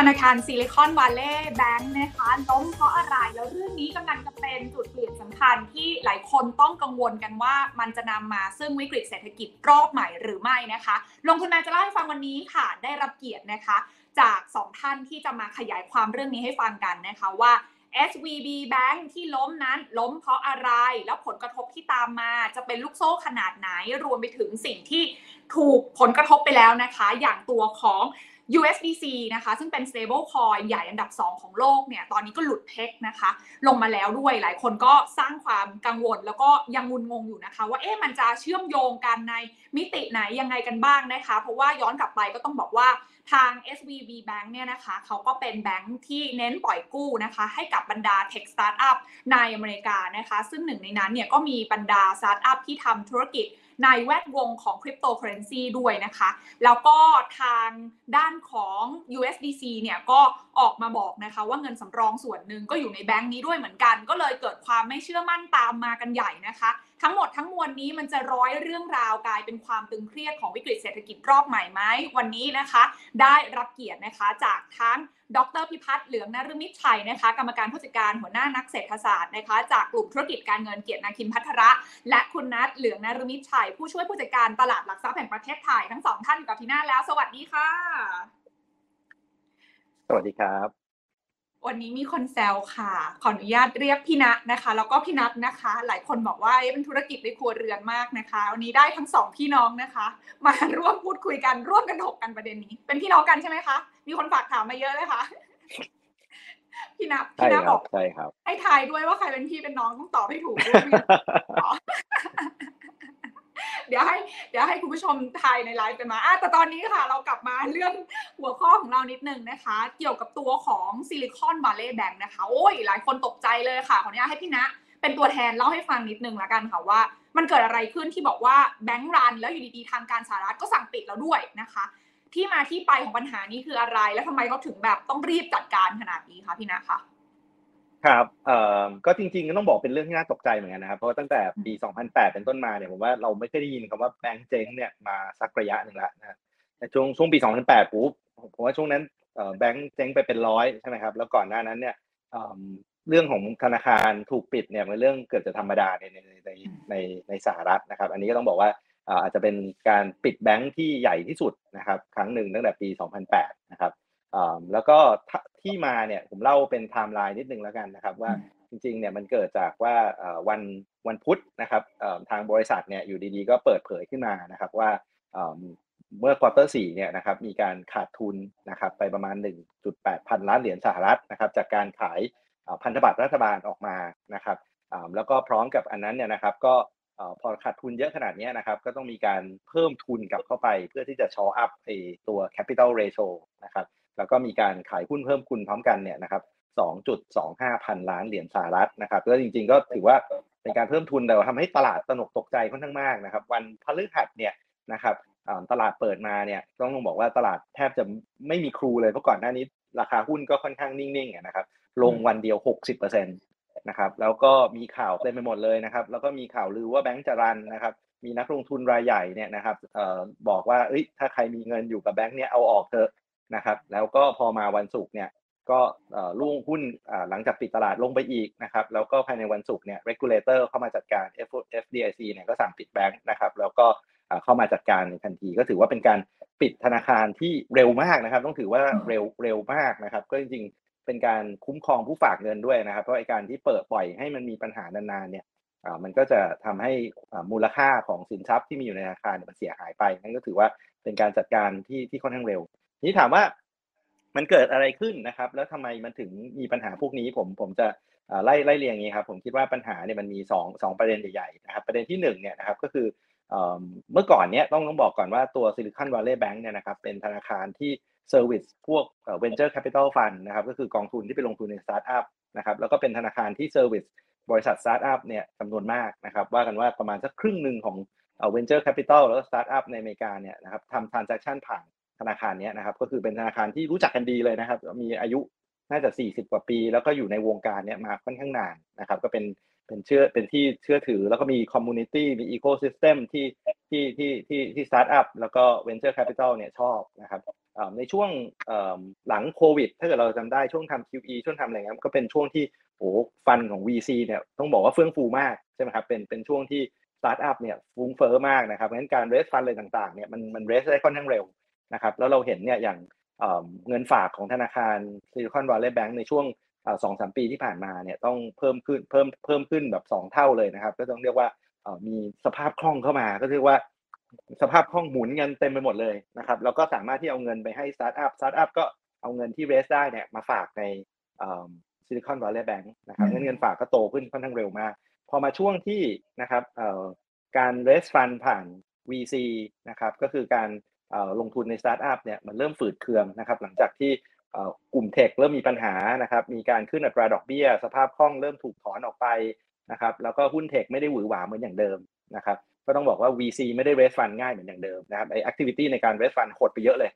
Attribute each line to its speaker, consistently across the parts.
Speaker 1: ธนาคาร Silicon Valley Bank นะคะล้มเพราะอะไร แล้วเรื่องนี้กำลังจะเป็นจุดเปลี่ยนสำคัญที่หลายคนต้องกังวลกันว่ามันจะนำมาซึ่งวิกฤตเศรษฐกิจรอบใหม่หรือไม่นะคะ ลงทุนแมนจะเล่าให้ฟังวันนี้ค่ะ ได้รับเกียรตินะคะ จากสองท่านที่จะมาขยายความเรื่องนี้ให้ฟังกันนะคะว่า SVB Bank ที่ล้มนั้นล้มเพราะอะไร แล้วผลกระทบที่ตามมาจะเป็นลูกโซ่ขนาดไหน รวมไปถึงสิ่งที่ถูกผลกระทบไปแล้วนะคะ อย่างตัวของ USDC นะคะ ซึ่งเป็น stable coin ใหญ่อันดับ 2 ของโลกเนี่ย ตอนนี้ก็หลุดเพกนะคะ ลงมาแล้วด้วย หลายคนก็สร้างความกังวล แล้วก็ยังงุนงงอยู่นะคะ ว่า เอ๊ะ มันจะเชื่อมโยงกันในมิติไหนยังไงกันบ้างนะคะ เพราะว่าย้อนกลับไปก็ต้องบอกว่าทาง SVB Bank เนี่ยนะคะ เขาก็เป็นแบงค์ที่เน้นปล่อยกู้นะคะ ให้กับบรรดา Tech Startup ในอเมริกานะคะ ซึ่งหนึ่งในนั้นเนี่ยก็มีบรรดา Startup ที่ทำธุรกิจ ในแวดวงของคริปโตเคอเรนซีด้วยนะคะ แล้วก็ทางด้านของ USDC เนี่ยก็ออกมาบอกนะคะ ว่าเงินสำรองส่วนหนึ่งก็อยู่ในแบงค์นี้ด้วยเหมือนกัน ก็เลยเกิดความไม่เชื่อมั่นตามมากันใหญ่นะคะ ทั้งหมดทั้งมวลนี้มันจะร้อยเรื่องราวกลายเป็นความตึงเครียดของวิกฤตเศรษฐกิจรอบใหม่ไหมวันนี้นะคะ ได้รับเกียรตินะคะจากทั้ง ดรพิพัฒน์เหลืองนฤมิตชัยนะคะกรรมการผู้จัดการหัวหน้านักเศรษฐศาสตร์นะคะจากกลุ่มธุรกิจการเงินเกียรตินาคินพัทระ และคุณนัทเหลืองนฤมิตชัย ผู้ช่วยผู้จัดการตลาดหลักทรัพย์แห่งประเทศไทยทั้งสองท่านอยู่กับทีน่าแล้ว สวัสดีค่ะ
Speaker 2: สวัสดีครับ
Speaker 1: วันนี้มีคนแซวค่ะ ขออนุญาตเรียกพี่นัทนะคะ แล้วก็พี่นัทนะคะ หลายคนบอกว่าเป็นธุรกิจในครัวเรือนมากนะคะ วันนี้ได้ทั้งสองพี่น้องนะคะ มาร่วมพูดคุยกันร่วมกันถกกันประเด็นนี้ เป็นพี่น้องกันใช่ไหมคะ มีคนฝากถามมาเยอะเลยค่ะ พี่นัทพี่นัทบอก
Speaker 2: ใช่ครับ
Speaker 1: ให้ทายด้วยว่าใครเป็นพี่เป็นน้องต้องตอบให้ถูกด้วย เดี๋ยวให้เดี๋ยวให้คุณผู้ชมทายในไลฟ์กันมาอะแต่ตอนนี้ค่ะ เรากลับมาเรื่องหัวข้อของเรานิดนึงนะคะ เกี่ยวกับตัวของซิลิคอนวัลเลย์แบงค์นะคะ โอ้ย หลายคนตกใจเลยค่ะ ขออนุญาตให้พี่ณนะเป็นตัวแทนเล่าให้ฟังนิดนึงละกันค่ะว่า มันเกิดอะไรขึ้นที่บอกว่าแบงค์รัน แล้วอยู่ดีๆทางการสหรัฐก็สั่งปิดแล้วด้วยนะคะ ที่มาที่ไปของปัญหานี้คืออะไร แล้วทำไมเขาถึงแบบต้องรีบจัดการขนาดนี้คะพี่นะคะ
Speaker 2: ครับเอ่อก็จริงๆก็ต้องบอกเป็นเรื่องที่น่าตกใจเหมือนกันนะครับ เพราะว่าตั้งแต่ปี 2008 เป็นต้นมาเนี่ยผมว่าเราไม่เคยได้ยินคำว่าแบงก์เจ๊งเนี่ยมาสักระยะหนึ่งแล้วนะแต่ช่วงช่วงปี 2008 ปุ๊บผมว่าช่วงนั้นเอ่อแบงก์เจ๊งไปเป็นร้อยใช่ไหมครับ แล้วก่อนหน้านั้นเนี่ยเอ่อเรื่องของธนาคารถูกปิดเนี่ยเป็นเรื่องเกือบจะธรรมดาในในในในในสหรัฐนะครับ อันนี้ก็ต้องบอกว่าอาจจะเป็นการปิดแบงก์ที่ใหญ่ที่สุดนะครับ ครั้งหนึ่งตั้งแต่ปี 2008 นะครับ แล้วก็ที่มาเนี่ยผมเล่าเป็นไทม์ไลน์นิดนึงแล้วกันนะครับว่าจริงๆเนี่ยมันเกิดจากว่าวันวันพุธนะครับทางบริษัทเนี่ยอยู่ดีๆ ก็เปิดเผยขึ้นมานะครับว่าเมื่อควอเตอร์สี่เนี่ยนะครับมีการขาดทุนนะครับไปประมาณ 1.8 พันล้านเหรียญสหรัฐนะครับจากการขายพันธบัตรรัฐบาลออกมานะครับแล้วก็พร้อมกับอันนั้นเนี่ยนะครับก็พอขาดทุนเยอะขนาดนี้นะครับก็ต้องมีการเพิ่มทุนกลับเข้าไปเพื่อที่จะชออัพไอตัว capital ratio นะครับ แล้วก็มีการขายหุ้นเพิ่มคุณพร้อมกันเนี่ยนะครับ2.25 พันล้านเหรียญสหรัฐนะครับก็จริงๆก็ถือว่าเป็นการเพิ่มทุนแต่ว่าทำให้ตลาดตนกตกใจค่อนข้างมากนะครับ วันพฤหัสเนี่ยนะครับตลาดเปิดมาเนี่ยต้องลงบอกว่าตลาดแทบจะไม่มีครูเลยเพราะก่อนหน้านี้ราคาหุ้นก็ค่อนข้างนิ่งๆนะครับ ลงวันเดียว 60%นะครับแล้วก็มีข่าวเต็มไปหมดเลยนะครับ แล้วก็มีข่าวลือว่าแบงก์จะรันนะครับ มีนักลงทุนรายใหญ่เนี่ยนะครับออบอกว่าเอ้ยถ้าใครมีเงินอยู่กับแบงก์เนี่ยเอาออกเถอะ นะครับ แล้วก็พอมาวันศุกร์เนี่ยก็ลุ่งหุ้นหลังจากปิดตลาดลงไปอีกนะครับ แล้วก็ภายในวันศุกร์เนี่ย regulator เข้ามาจัดการ FDIC เนี่ยก็สั่งปิดแบงค์นะครับ แล้วก็เข้ามาจัดการในทันที ก็ถือว่าเป็นการปิดธนาคารที่เร็วมากนะครับ ต้องถือว่าเร็วเร็วมากนะครับ ก็จริงๆ เป็นการคุ้มครองผู้ฝากเงินด้วยนะครับ เพราะไอ้การที่เปิดปล่อยให้มันมีปัญหานานๆเนี่ยมันก็จะทำให้มูลค่าของสินทรัพย์ที่มีอยู่ในธนาคารมันเสียหายไป นั่นก็ถือว่าเป็นการจัดการที่ที่ค่อนข้างเร็ว นี้ถามว่ามันเกิดอะไรขึ้นนะครับ แล้วทำไมมันถึงมีปัญหาพวกนี้ผมผมจะไล่ไล่เรียงอย่างนี้ครับ ผมคิดว่าปัญหาเนี่ยมันมี2 2ประเด็นใหญ่ๆนะครับ ประเด็นที่1เนี่ยนะครับก็คือเมื่อก่อนเนี้ยต้องต้องบอกก่อนว่าตัว Silicon Valley Bank เนี่ยนะครับเป็นธนาคารที่ service พวก venture capital fund นะครับก็คือกองทุนที่ไปลงทุนในสตาร์ทอัพนะครับแล้วก็เป็นธนาคารที่ service บริษัทสตาร์ทอัพเนี่ยจำนวนมากนะครับว่ากันว่าประมาณสักครึ่งหนึ่งของเอ่อ venture capital แล้วก็สตาร์ทอัพในอเมริกาเนี่ยนะครับทำ transaction ผ่าน ธนาคารนี้นะครับ ก็คือเป็นธนาคารที่รู้จักกันดีเลยนะครับ มีอายุน่าจะ 40 กว่าปี แล้วก็อยู่ในวงการเนี้ยมาค่อนข้างนานนะครับ ก็เป็นเป็นเชื่อเป็นที่เชื่อถือ แล้วก็มี community มี ecosystem ที่ที่ที่ที่ที่สตาร์ทอัพแล้วก็ venture capital เนี่ยชอบนะครับในช่วงหลังโควิด ถ้าเกิดเราจำได้ช่วงทำ QE ช่วงทำอะไรเงี้ยก็เป็นช่วงที่โอ้ fund ของ VC เนี่ยต้องบอกว่าเฟื่องฟูมากใช่ไหมครับเป็นเป็นช่วงที่สตาร์ทอัพเนี่ยฟุ้งเฟ้อมากนะครับเพราะฉะนั้นการ raise fund อะไรต่างๆเนี่ยมันมัน raise ได้ค่อนข้างเร็ว นะครับแล้วเราเห็นเนี่ยอย่างเงินฝากของธนาคาร Silicon Valley Bank ในช่วงสองสามปีที่ผ่านมาเนี่ยต้องเพิ่มขึ้นเพิ่มเพิ่มขึ้นแบบสองเท่าเลยนะครับ ก็ต้องเรียกว่ามีสภาพคล่องเข้ามา ก็เรียกว่าสภาพคล่องหมุนเงินเต็มไปหมดเลยนะครับแล้วก็สามารถที่เอาเงินไปให้สตาร์ทอัพสตาร์ทอัพก็เอาเงินที่ raise ได้เนี่ยมาฝากใน Silicon Valley Bank นะครับเงินฝากก็โตขึ้นค่อนข้างเร็วมาก พอมาช่วงที่นะครับการ raise fund ผ่าน VC นะครับก็คือการ ลงทุนในสตาร์ทอัพเนี่ยมันเริ่มฝืดเคืองนะครับ หลังจากที่กลุ่ม tech เริ่มมีปัญหานะครับ มีการขึ้นอัตราดอกเบี้ย สภาพคล่องเริ่มถูกถอนออกไปนะครับ แล้วก็หุ้น tech ไม่ได้หวือหวาเหมือนอย่างเดิมนะครับ ก็ต้องบอกว่า VC ไม่ได้ raise fund ง่ายเหมือนอย่างเดิมนะครับไอ activity ในการ raise fund หดไปเยอะเลย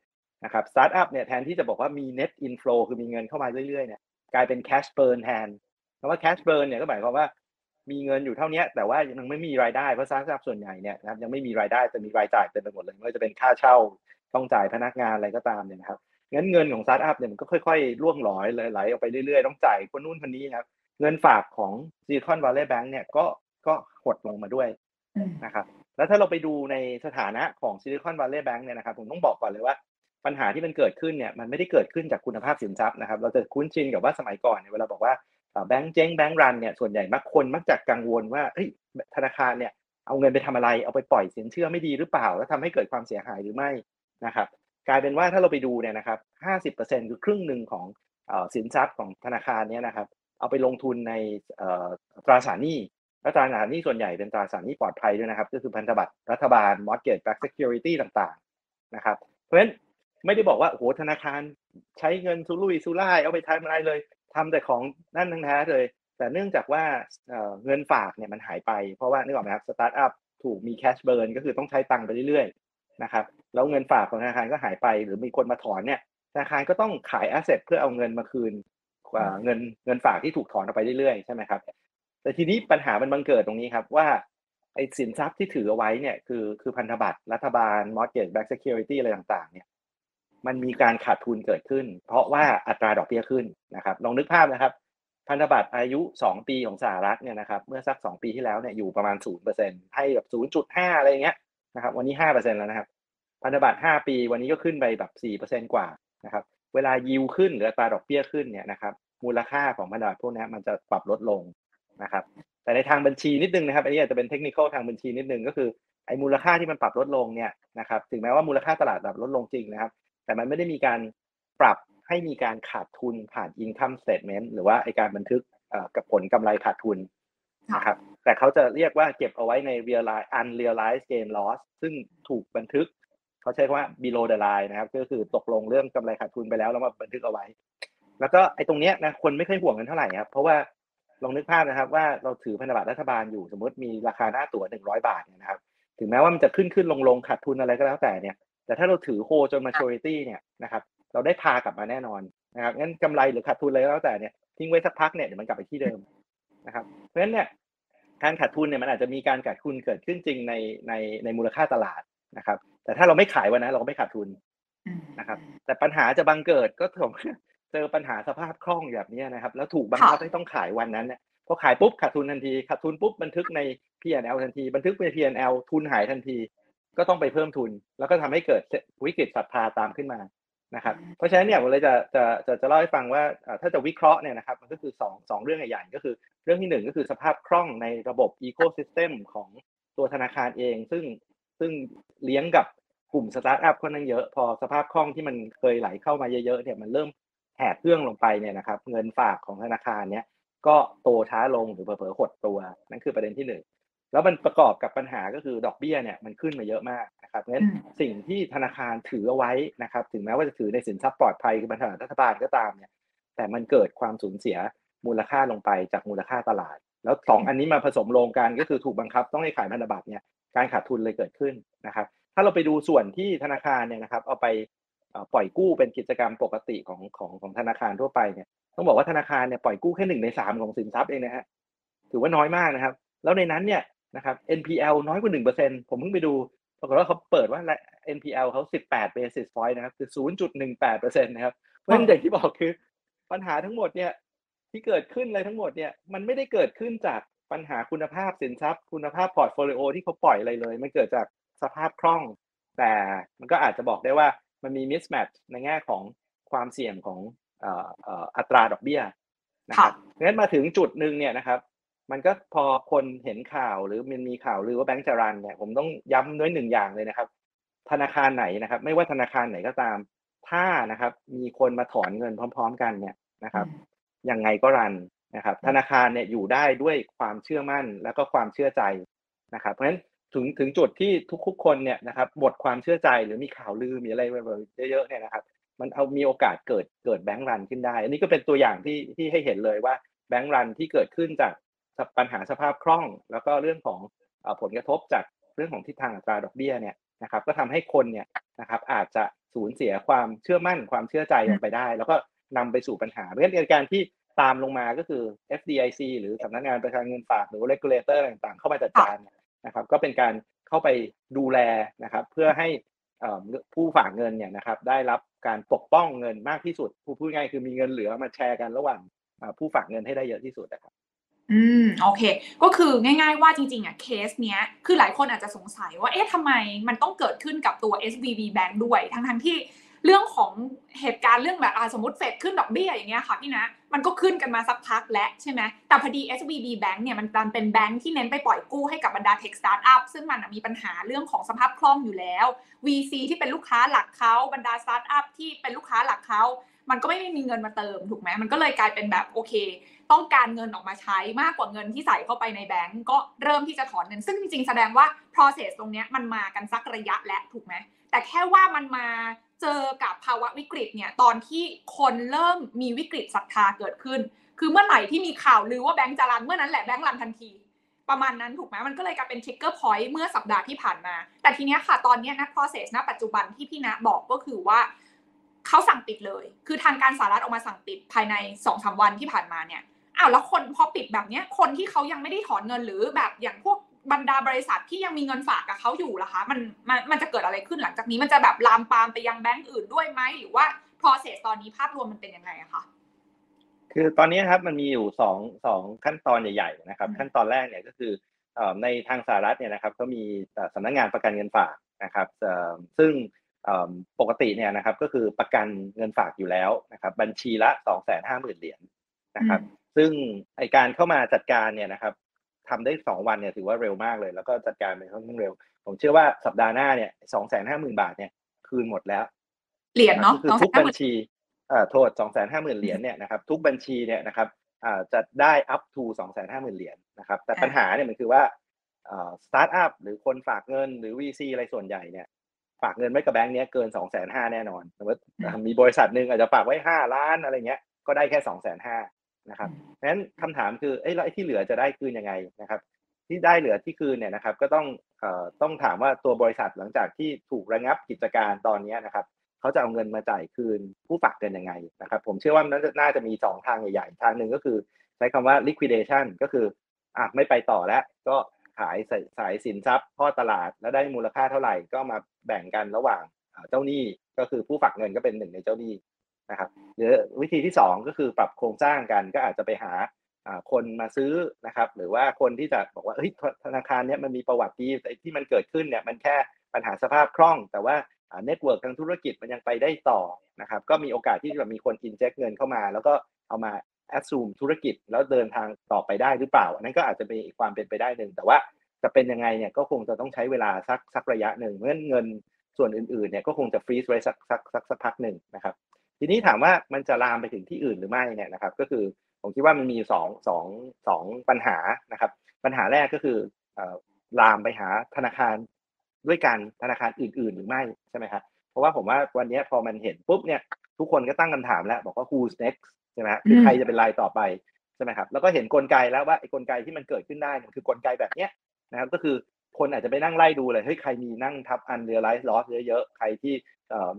Speaker 2: นะครับสตาร์ทอัพเนี่ยแทนที่จะบอกว่ามี net inflow คือมีเงินเข้ามาเรื่อยๆเนี่ยกลายเป็น cash burn แทนคำว่า cash burn เนี่ยก็หมายความว่า มีเงินอยู่เท่านี้แต่ว่ายังไม่มีรายได้เพราะสตาร์ทอัพส่วนใหญ่เนี่ยนะครับยังไม่มีรายได้แต่มีรายจ่ายเต็มไปหมดเลยไม่ว่าจะเป็นค่าเช่าต้องจ่ายพนักงานอะไรก็ตามเนี่ยนะครับงั้นเงินของสตาร์ทอัพเนี่ยมันก็ค่อยๆร่อยหรอไหลออกไปเรื่อยๆ ต้องจ่ายคนนู้นคนนี้นะครับเงินฝากของซิลิคอนวัลเลย์แบงก์เนี่ยก็ก็หดลงมาด้วยนะครับแล้วถ้าเราไปดูในสถานะของซิลิคอนวัลเลย์แบงก์เนี่ยนะครับผมต้องบอกก่อนเลยว่าปัญหาที่มันเกิดขึ้นเนี่ยมันไม่ได้เกิดขึ้นจากคุณภาพสินทรัพย์นะครับ เราจะคุ้นชินกับว่าสมัยก่อนเนี่ยเวลาบอกว่า แบงก์เจ๊งแบงก์รันเนี่ยส่วนใหญ่มักคนมักจะกังวลว่าเฮ้ยธนาคารเนี่ยเอาเงินไปทำอะไรเอาไปปล่อยสินเชื่อไม่ดีหรือเปล่า แล้วทำให้เกิดความเสียหายหรือไม่นะครับ กลายเป็นว่าถ้าเราไปดูเนี่ยนะครับ50%คือครึ่งหนึ่งของสินทรัพย์ของธนาคารเนี่ยนะครับ เอาไปลงทุนในตราสารหนี้และตราสารหนี้ส่วนใหญ่เป็นตราสารหนี้ปลอดภัยด้วยนะครับ ก็คือพันธบัตรรัฐบาล mortgage backed security ต่างๆนะครับ เพราะฉะนั้นไม่ได้บอกว่าโอ้โหธนาคารใช้เงินซุรุ่ยซุร่ายเอาไปทำอะไรเลย ทำแต่ของนั่นทั้งแท้เลย แต่เนื่องจากว่าเงินฝากเนี่ยมันหายไป เพราะว่านึกออกไหมครับสตาร์ทอัพถูกมี cash burn ก็คือต้องใช้ตังค์ไปเรื่อยๆนะครับแล้วเงินฝากของธนาคารก็หายไป หรือมีคนมาถอนเนี่ยธนาคารก็ต้องขาย asset เพื่อเอาเงินมาคืนเงินเงินฝากที่ถูกถอนออกไปเรื่อยๆใช่ไหมครับแต่ทีนี้ปัญหามันบังเกิดตรงนี้ครับว่าไอ้สินทรัพย์ที่ถือเอาไว้เนี่ยคือคือพันธบัตรรัฐบาล mortgage backed security อะไรต่างๆเนี่ย มันมีการขาดทุนเกิดขึ้น เพราะว่าอัตราดอกเบี้ยขึ้นนะครับลองนึกภาพนะครับ พันธบัตรอายุ 2 ปีของสหรัฐเนี่ยนะครับเมื่อสัก 2 ปีที่แล้วเนี่ยอยู่ประมาณ 0%ให้แบบ 0.5 อะไรเงี้ยนะครับวันนี้ 5%แล้วนะครับ พันธบัตร 5 ปีวันนี้ก็ขึ้นไปแบบ 4%กว่านะครับเวลายิวขึ้นหรืออัตราดอกเบี้ยขึ้นเนี่ยนะครับมูลค่าของพันธบัตรพวกนี้มันจะปรับลดลงนะครับแต่ในทางบัญชีนิดนึงนะครับอันนี้อาจจะเป็นเทคนิคทางบัญชีนิดนึงก็คือไอ้มูลค่าที่มันปรับลดลงเนี่ยนะครับถึงแม้ว่ามูลค่าตลาดปรับลดลงจริงนะครับ แต่มันไม่ได้มีการปรับให้มีการขาดทุนผ่าน income statement หรือว่าไอการบันทึกกับผลกำไรขาดทุนนะครับแต่เขาจะเรียกว่าเก็บเอาไว้ใน realize unrealized gain loss ซึ่งถูกบันทึก เขาใช้คำว่า below the line นะครับ ก็คือตกลงเรื่องกำไรขาดทุนไปแล้วแล้วมาบันทึกเอาไว้ แล้วก็ไอ้ตรงเนี้ยนะคนไม่ค่อยห่วงกันเท่าไหร่ครับเพราะว่าลองนึกภาพนะครับ ว่าเราถือพันธบัตรรัฐบาลอยู่สมมติมีราคาหน้าตั๋วหนึ่งร้อยบาทนะครับ ถึงแม้ว่ามันจะขึ้นขึ้นลงลงขาดทุนอะไรก็แล้วแต่เนี่ย แต่ถ้าเราถือโฮจน maturity เนี่ยนะครับเราได้พากลับมาแน่นอนนะครับงั้นกำไรหรือขาดทุนอะไรก็แล้วแต่เนี่ยทิ้งไว้สักพักเนี่ยเดี๋ยวมันกลับไปที่เดิมนะครับเพราะฉะนั้นเนี่ยการขาดทุนเนี่ยมันอาจจะมีการขาดทุนเกิดขึ้นจริงในในในมูลค่าตลาดนะครับ แต่ถ้าเราไม่ขายวันนั้นเราก็ไม่ขาดทุนนะครับ แต่ปัญหาจะบังเกิดก็ถมเจอปัญหาสภาพคล่องแบบนี้นะครับ แล้วถูกบังคับให้ต้องขายวันนั้นเนี่ยพอขายปุ๊บขาดทุนทันทีขาดทุนปุ๊บบันทึกใน P&L ทันที บันทึกใน P&L ทุนหายทันที ก็ต้องไปเพิ่มทุน แล้วก็ทำให้เกิดวิกฤตศรัทธาตามขึ้นมานะครับเพราะฉะนั้นเนี่ยผมเลยจะจะจะจะเล่าให้ฟังว่าถ้าจะวิเคราะห์เนี่ยนะครับมันก็คือสองสองเรื่องใหญ่ๆก็คือเรื่องที่หนึ่งก็คือสภาพคล่องในระบบ ecosystem ของตัวธนาคารเอง ซึ่งซึ่งเลี้ยงกับกลุ่มสตาร์ทอัพค่อนข้างเยอะพอสภาพคล่องที่มันเคยไหลเข้ามาเยอะๆเนี่ยมันเริ่มแหกเครื่องลงไปเนี่ยนะครับเงินฝากของธนาคารเนี่ยก็โตช้าลงหรือเผลอๆหดตัวนั่นคือประเด็นที่หนึ่ง แล้วมันประกอบกับปัญหาก็คือดอกเบี้ยเนี่ยมันขึ้นมาเยอะมากนะครับงั้นสิ่งที่ธนาคารถือเอาไว้นะครับ ถึงแม้ว่าจะถือในสินทรัพย์ปลอดภัยคือบัรรัฐบาลก็ตามเนี่ย แต่มันเกิดความสูญเสียมูลค่าลงไปจากมูลค่าตลาด แล้วสองอันนี้มาผสมลงกันก็คือถูกบังคับต้องให้ขายพันธบัตรเนี่ยการขาดทุนเลยเกิดขึ้นนะครับ ถ้าเราไปดูส่วนที่ธนาคารเนี่ยนะครับเอาไปปล่อยกู้เป็นกิจกรรมปกติของของของธนาคารทั่วไปเนี่ยต้องบอกว่าธนาคารเนี่ยปล่อยกู้แค่หนึ่งในสามของสินทรัพย์เองนะฮะถือว่าน้อยมากนะครับ แล้วในนั้นเนี่ย นะครับ NPL น้อยกว่าหนึ่งเปอร์เซ็นผมเพิ่งไปดูปรากฏว่าเขาเปิดว่า NPL เขา 18 basis point นะครับ คือ 0.18%นะครับเพราะฉะนั้นอย่างที่บอกคือปัญหาทั้งหมดเนี่ยที่เกิดขึ้นอะไรทั้งหมดเนี่ยมันไม่ได้เกิดขึ้นจากปัญหาคุณภาพสินทรัพย์ คุณภาพ portfolio ที่เขาปล่อยอะไรเลย มันเกิดจากสภาพคล่อง แต่มันก็อาจจะบอกได้ว่ามันมีมิสแมทในแง่ของความเสี่ยงของอัตราดอกเบี้ยนะครับงั้นมาถึงจุดหนึ่งเนี่ยนะครับ มันก็พอคนเห็นข่าวหรือมันมีข่าวหรือว่าแบงก์จารันเนี่ยผมต้องย้ำด้วยหนึ่งอย่างเลยนะครับ ธนาคารไหนนะครับ ไม่ว่าธนาคารไหนก็ตาม ถ้านะครับ มีคนมาถอนเงินพร้อม ๆ กันเนี่ยนะครับยังไงก็รันนะครับ ธนาคารเนี่ยอยู่ได้ด้วยความเชื่อมั่นแล้วก็ความเชื่อใจนะครับ เพราะฉะนั้นถึงถึงจุดที่ทุกๆคนเนี่ยนะครับหมดความเชื่อใจหรือมีข่าวลือมีอะไรแบบเยอะๆเนี่ยนะครับ มันเอามีโอกาสเกิดเกิดแบงก์รันขึ้นได้ อันนี้ก็เป็นตัวอย่างที่ที่ให้เห็นเลยว่าแบงก์รันที่เกิดขึ้นจาก ปัญหาสภาพคล่อง แล้วก็เรื่องของผลกระทบจากเรื่องของทิศทางอัตราดอกเบี้ยเนี่ยนะครับก็ทำให้คนเนี่ยนะครับอาจจะสูญเสียความเชื่อมั่นความเชื่อใจลงไปได้ แล้วก็นำไปสู่ปัญหาเพราะฉะนั้นการที่ตามลงมาก็คือ FDIC หรือสำนักงานประกันเงินฝากหรือ regulator ต่างๆ เข้ามาจัดการนะครับ ก็เป็นการเข้าไปดูแลนะครับ เพื่อให้ผู้ฝากเงินเนี่ยนะครับ ได้รับการปกป้องเงินมากที่สุด ผู้พูดง่ายคือมีเงินเหลือมาแชร์กันระหว่างผู้ฝากเงินให้ได้เยอะที่สุดนะครับ
Speaker 1: อืมโอเค ก็คือง่ายๆว่าจริงๆอะเคสเนี้ยคือหลายคนอาจจะสงสัยว่าเอ๊ะทำไมมันต้องเกิดขึ้นกับตัว SVB Bank ด้วยทั้งๆที่เรื่องของเหตุการณ์เรื่องแบบสมมติเฟดขึ้นดอกเบี้ยอย่างเงี้ยค่ะพี่นะ มันก็ขึ้นกันมาสักพักแล้วใช่ไหมแต่พอดี SVB Bank เนี่ยมันเป็นแบงค์ที่เน้นไปปล่อยกู้ให้กับบรรดา tech สตาร์ทอัพซึ่งมันมีปัญหาเรื่องของสภาพคล่องอยู่แล้ว VC ที่เป็นลูกค้าหลักเขาบรรดาสตาร์ทอัพที่เป็นลูกค้าหลักเขามันก็ไม่ได้มีเงินมาเติมถูกไหมมันก็เลยกลายเป็นแบบโอเค ต้องการเงินออกมาใช้มากกว่าเงินที่ใส่เข้าไปในแบงก์ก็เริ่มที่จะถอนเงิน ซึ่งจริงๆแสดงว่า process ตรงนี้มันมากันสักระยะแล้วถูกไหมแต่แค่ว่ามันมาเจอกับภาวะวิกฤตเนี่ยตอนที่คนเริ่มมีวิกฤตศรัทธาเกิดขึ้น คือเมื่อไหร่ที่มีข่าวลือว่าแบงก์จะ run เมื่อนั้นแหละแบงก์ run ทันที ประมาณนั้นถูกไหมมันก็เลยกลายเป็น trigger point เมื่อสัปดาห์ที่ผ่านมา แต่ทีเนี้ยค่ะตอนนี้นะ process ณปัจจุบันที่พี่นะบอกก็คือว่าเขาสั่งปิดเลย คือทางการสหรัฐออกมาสั่งปิดภายในสองสาวันที่ผ่านมาเนี่ย อ้าวแล้วคนพอปิดแบบเนี้ยคนที่เขายังไม่ได้ถอนเงินหรือแบบอย่างพวกบรรดาบริษัทที่ยังมีเงินฝากกับเขาอยู่ล่ะคะมันมันมันจะเกิดอะไรขึ้นหลังจากนี้มันจะแบบลามปามไปยังแบงก์อื่นด้วยไหมหรือว่า process ตอนนี้ภาพรวมมันเป็นยังไงอะคะ
Speaker 2: คือตอนนี้ครับมันมีอยู่สองสองขั้นตอนใหญ่ๆนะครับ ขั้นตอนแรกเนี่ยก็คือในทางสหรัฐเนี่ยนะครับก็มีสำนักงานประกันเงินฝากนะครับซึ่งปกติเนี่ยนะครับก็คือประกันเงินฝากอยู่แล้วนะครับบัญชีละสองแสนห้าหมื่นเหรียญนะครับ ซึ่งไอการเข้ามาจัดการเนี่ยนะครับทำได้สองวันเนี่ยถือว่าเร็วมากเลย แล้วก็จัดการไปค่อนข้างเร็ว ผมเชื่อว่าสัปดาห์หน้าเนี่ยสองแสนห้าหมื่นบาทเนี่ยคืนหมดแล้ว
Speaker 1: เหรียญเนาะ
Speaker 2: คือทุกบัญชีเอ่อโทษสองแสนห้าหมื่นเหรียญเนี่ยนะครับทุกบัญชีเนี่ยนะครับอ่าจะได้ up to สองแสนห้าหมื่นเหรียญนะครับแต่ปัญหาเนี่ยมันคือว่าอ่าสตาร์ทอัพหรือคนฝากเงินหรือ VC อะไรส่วนใหญ่เนี่ยฝากเงินไว้กับแบงค์เนี้ยเกินสองแสนห้าแน่นอนสมมติมีบริษัทหนึ่งอาจจะฝากไว้ห้าล้านอะไรเงี้ยก็ได้แค่สองแสนห้า นะครับเพราะฉะนั้นคำถามคือเอ้ยแล้วไอ้ที่เหลือจะได้คืนยังไงนะครับ ที่ได้เหลือที่คืนเนี่ยนะครับ ก็ต้องเอ่อต้องถามว่าตัวบริษัทหลังจากที่ถูกระงับกิจการตอนนี้นะครับเขาจะเอาเงินมาจ่ายคืนผู้ฝากเงินยังไงนะครับ ผมเชื่อว่าน่าจะมีสองทางใหญ่ๆ ทางหนึ่งก็คือใช้คำว่า liquidation ก็คืออะไม่ไปต่อแล้ว ก็ขายสายสินทรัพย์พ่อตลาดแล้วได้มูลค่าเท่าไหร่ก็มาแบ่งกันระหว่างเจ้าหนี้ก็คือผู้ฝากเงินก็เป็นหนึ่งในเจ้าหนี้ นะครับหรือวิธีที่ 2 ก็คือปรับโครงสร้างกันก็อาจจะไปหาคนมาซื้อนะครับ หรือว่าคนที่จะบอกว่าเฮ้ยธนาคารนี้มันมีประวัติดีแต่ที่มันเกิดขึ้นเนี่ยมันแค่ปัญหาสภาพคล่อง แต่ว่า network ทางธุรกิจมันยังไปได้ต่อนะครับก็มีโอกาสที่จะมีคน inject เงินเข้ามา แล้วก็เอามา assume ธุรกิจแล้วเดินทางต่อไปได้หรือเปล่าอันนั้นก็อาจจะเป็นความเป็นไปได้หนึ่งแต่ว่าจะเป็นยังไงเนี่ยก็คงจะต้องใช้เวลาสักสักระยะหนึ่งเมื่อเงินส่วนอื่นๆเนี่ยก็คงจะฟรีซไว้สักสักสักสักพักหนึ่งนะครับ ทีนี้ถามว่ามันจะลามไปถึงที่อื่นหรือไม่เนี่ยนะครับ ก็คือผมคิดว่ามันมีสองสองสองปัญหานะครับ ปัญหาแรกก็คือลามไปหาธนาคารด้วยกันธนาคารอื่น ๆ หรือไม่ใช่ไหมครับเพราะว่าผมว่าวันนี้พอมันเห็นปุ๊บเนี่ยทุกคนก็ตั้งคำถามแล้ว บอกว่า who's next ใช่ไหมคือใครจะเป็นรายต่อไปใช่ไหมครับแล้วก็เห็นนกลไกแล้วว่าไอ้กลไกที่มันเกิดขึ้นได้มันคือกลไกแบบเนี้ยนะครับก็คือคนอาจจะไปนั่งไล่ดูเลยเฮ้ยใครมีนั่งทับ unrealized loss เยอะๆใครที่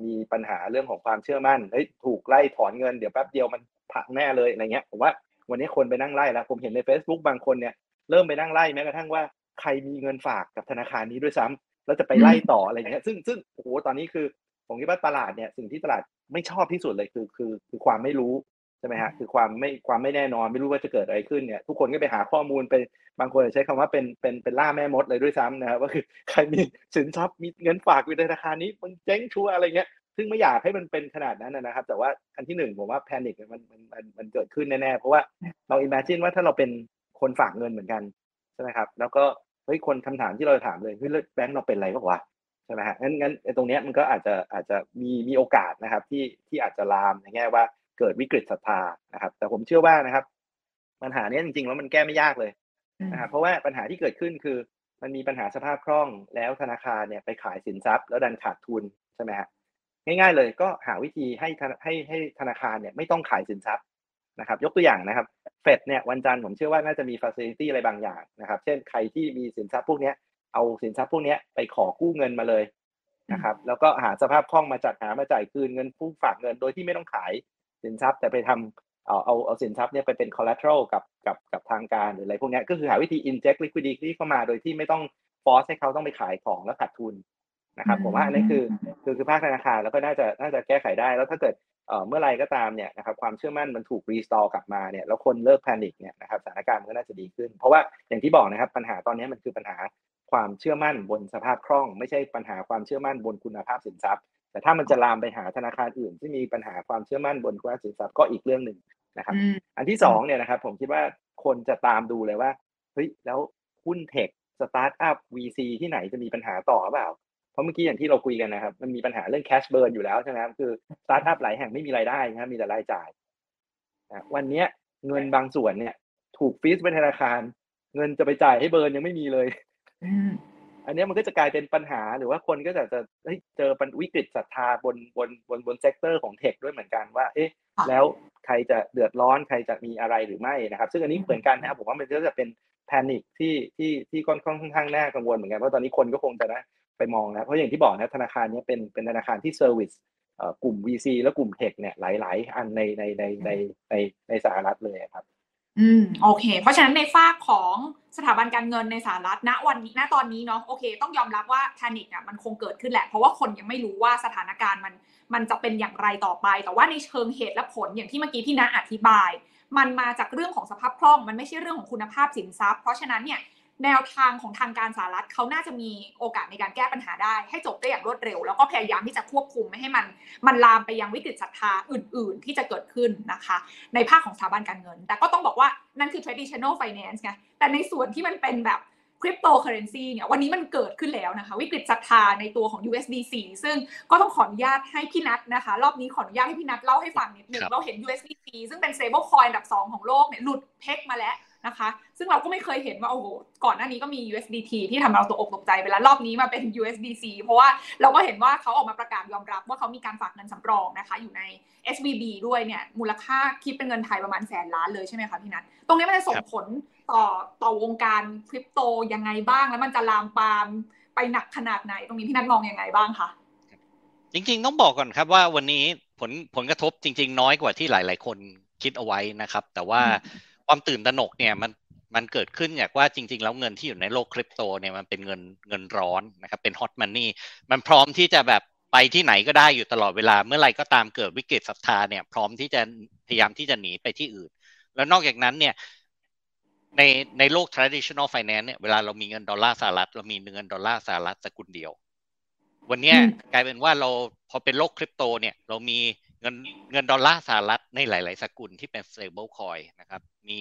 Speaker 2: มีปัญหาเรื่องของความเชื่อมั่นเฮ้ยถูกไล่ถอนเงินเดี๋ยวแป๊บเดียวมันผักแน่เลยอะไรเงี้ยผมว่าวันนี้คนไปนั่งไล่แล้วผมเห็นใน Facebook บางคนเนี่ยเริ่มไปนั่งไล่แม้กระทั่งว่าใครมีเงินฝากกับธนาคารนี้ด้วยซ้แล้วจะไปไล่ต่ออะไรเงี้ยซึ่งซึ่งโอ้โหตอนนี้คือผมคิดว่าตลาดเนี่ยสิ่งที่ตลาดไม่ชอบที่สุดเลยคือคือคือความไม่รู้ ใช่ไหมฮะคือความไม่ความไม่แน่นอนไม่รู้ว่าจะเกิดอะไรขึ้นเนี่ยทุกคนก็ไปหาข้อมูลไปบางคนใช้คำว่าเป็นเป็นเป็นล่าแม่มดเลยด้วยซ้ำนะครับว่าคือใครมีสินทรัพย์มีเงินฝากอยู่ในธนาคารนี้มันเจ๊งชัวอะไรเงี้ยซึ่งไม่อยากให้มันเป็นขนาดนั้นนะครับ แต่ว่าอันที่หนึ่งผมว่าแพนิคมันมันมันมันเกิดขึ้นแน่ๆเพราะว่าเราอิมเมจินว่าถ้าเราเป็นคนฝากเงินเหมือนกันใช่ไหมครับแล้วก็เฮ้ยคนคำถามที่เราถามเลยเฮ้ยแบงก์เราเป็นอะไรบ้างวะใช่ไหมฮะงั้นงั้นตรงเนี้ยมันก็อาจจะอาจจะมีมีโอกาสนะครับที่ที่อาจจะลามในแง่ว่า เกิดวิกฤตศรัทธานะครับ แต่ผมเชื่อว่านะครับ ปัญหานี้จริงๆแล้วมันแก้ไม่ยากเลยนะครับเพราะว่าปัญหาที่เกิดขึ้นคือ มันมีปัญหาสภาพคล่องแล้วธนาคารเนี่ยไปขายสินทรัพย์ แล้วดันขาดทุนใช่ไหมฮะง่ายๆเลยก็หาวิธีให้ให้ให้ธนาคารเนี่ยไม่ต้องขายสินทรัพย์นะครับ ยกตัวอย่างนะครับเฟดเนี่ยวันจันทร์ผมเชื่อว่าน่าจะมีฟ a c i l i t y อะไรบางอย่างนะครับ เช่นใครที่มีสินทรัพย์พวกนี้เอาสินทรัพย์พวกนี้ไปขอกู้เงินมาเลยนะครับ แล้วก็หาสภาพคล่องมาจัดหามาจ่ายคืนเงินผู้ฝากเงินโดยที่ไม่ต้องขาย สินทรัพย์แต่ไปทำเอาเอาเอาสินทรัพย์เนี่ยไปเป็น collateral กับกับกับทางการหรืออะไรพวกนี้ก็คือหาวิธี inject liquidity เข้ามาโดยที่ไม่ต้อง force ให้เขาต้องไปขายของแล้วขาดทุนนะครับผมว่าอันนี้คือคือคือภาคธนาคารแล้วก็น่าจะน่าจะแก้ไขได้ แล้วถ้าเกิดเมื่อไรก็ตามเนี่ยนะครับความเชื่อมั่นมันถูก restore กลับมาเนี่ยแล้วคนเลิก panic เนี่ยนะครับสถานการณ์มันก็น่าจะดีขึ้น เพราะว่าอย่างที่บอกนะครับปัญหาตอนนี้มันคือปัญหาความเชื่อมั่นบนสภาพคล่อง ไม่ใช่ปัญหาความเชื่อมั่นบนคุณภาพสินทรัพย์ แต่ถ้ามันจะลามไปหาธนาคารอื่น ที่มีปัญหาความเชื่อมั่นบนคุณภาพสินทรัพย์ก็อีกเรื่องหนึ่งนะครับ อันที่สองเนี่ยนะครับ ผมคิดว่าคนจะตามดูเลยว่าเฮ้ยแล้วหุ้น tech สตาร์ทอัพ VC ที่ไหนจะมีปัญหาต่อหรือเปล่า เพราะเมื่อกี้อย่างที่เราคุยกันนะครับ มันมีปัญหาเรื่อง cash burn อยู่แล้วใช่ไหมครับคือสตาร์ทอัพหลายแห่งไม่มีรายได้นะครับมีแต่รายจ่ายวันนี้เงินบางส่วนเนี่ย ถูก freeze ไปธนาคาร เงินจะไปจ่ายให้ burn ยังไม่มีเลย อันนี้มันก็จะกลายเป็นปัญหาหรือว่าคนก็จะจะเจอปัญวิกฤตศรัทธาบนบนบนบน sector ของ tech ด้วยเหมือนกันว่า เอ๊ะ แล้วใครจะเดือดร้อนใครจะมีอะไรหรือไม่นะครับ ซึ่งอันนี้เหมือนกันนะครับผมว่ามันก็จะเป็น panic ที่ที่ที่ค่อนข้างค่อนข้างน่ากังวลเหมือนกันเพราะตอนนี้คนก็คงจะนะไปมองนะเพราะอย่างที่บอกนะธนาคารนี้เป็นเป็นธนาคารที่ serviceกลุ่ม VC และกลุ่มเทคเนี่ยหลาย ๆ อันในในในในในในสหรัฐเลยครับ
Speaker 1: อืมโอเค เพราะฉะนั้นในฝากของ สถาบันการเงินในสหรัฐณวันนี้ณตอนนี้เนาะโอเค ต้องยอมรับว่าแพนิคอะมันคงเกิดขึ้นแหละ เพราะว่าคนยังไม่รู้ว่าสถานการณ์มันมันจะเป็นอย่างไรต่อไป แต่ว่าในเชิงเหตุและผลอย่างที่เมื่อกี้พี่ณอธิบาย มันมาจากเรื่องของสภาพคล่อง มันไม่ใช่เรื่องของคุณภาพสินทรัพย์ เพราะฉะนั้นเนี่ย แนวทางของทางการสหรัฐเขาน่าจะมีโอกาสในการแก้ปัญหาได้ ให้จบได้อย่างรวดเร็ว แล้วก็พยายามที่จะควบคุมไม่ให้มันมันลามไปยังวิกฤตศรัทธาอื่น ๆ ที่จะเกิดขึ้นนะคะ ในภาคของสถาบันการเงิน แต่ก็ต้องบอกว่านั่นคือ traditional finance ไงแต่ในส่วนที่มันเป็นแบบคริปโตเคอเรนซีเนี่ยวันนี้มันเกิดขึ้นแล้วนะคะวิกฤตศรัทธาในตัวของ USDC ซึ่งก็ต้องขออนุญาตให้พี่นัทนะคะ รอบนี้ขออนุญาตให้พี่นัทเล่าให้ฟังนิดนึงเราเห็น USDC ซึ่งเป็น stable coin อันดับ 2 ของโลกเนี่ยหลุด peg มาแล้ว นะคะ ซึ่งเราก็ไม่เคยเห็นว่าโอ้โหก่อนหน้านี้ก็มี USDT ที่ทำเราตกอกตกใจไปแล้วรอบนี้มาเป็น USDC เพราะว่าเราก็เห็นว่าเขาออกมาประกาศยอมรับว่าเขามีการฝากเงินสำรองนะคะ อยู่ใน SVB ด้วยเนี่ยมูลค่าคิดเป็นเงินไทยประมาณแสนล้านเลยใช่ไหมคะพี่นัทตรงนี้มันจะส่งผลต่อต่อวงการคริปโตยังไงบ้าง แล้วมันจะลามปามไปหนักขนาดไหน ตรงนี้พี่นัทมองยังไงบ้างคะ
Speaker 3: จริงๆ ต้องบอกก่อนครับว่าวันนี้ผลผลกระทบจริง ๆ น้อยกว่าที่หลาย ๆ คนคิดเอาไว้นะครับ แต่ว่า ความตื่นตระหนกเนี่ยมันมันเกิดขึ้นอย่างว่าจริง ๆ แล้วเงินที่อยู่ในโลกคริปโตเนี่ยมันเป็นเงินเงินร้อนนะครับเป็นฮอตมันนี่มันพร้อมที่จะแบบไปที่ไหนก็ได้อยู่ตลอดเวลาเมื่อไรก็ตามเกิดวิกฤตศรัทธาเนี่ยพร้อมที่จะพยายามที่จะหนีไปที่อื่น แล้วนอกจากนั้นเนี่ยในในโลก traditional finance เนี่ยเวลาเรามีเงินดอลลาร์สหรัฐเรามีเงินดอลลาร์สหรัฐสกุลเดียว วันนี้กลายเป็นว่าเราพอเป็นโลกคริปโตเนี่ยเรามี เงินเงินดอลลาร์สหรัฐในหลาย ๆ สกุลที่เป็น stable coin นะครับ มี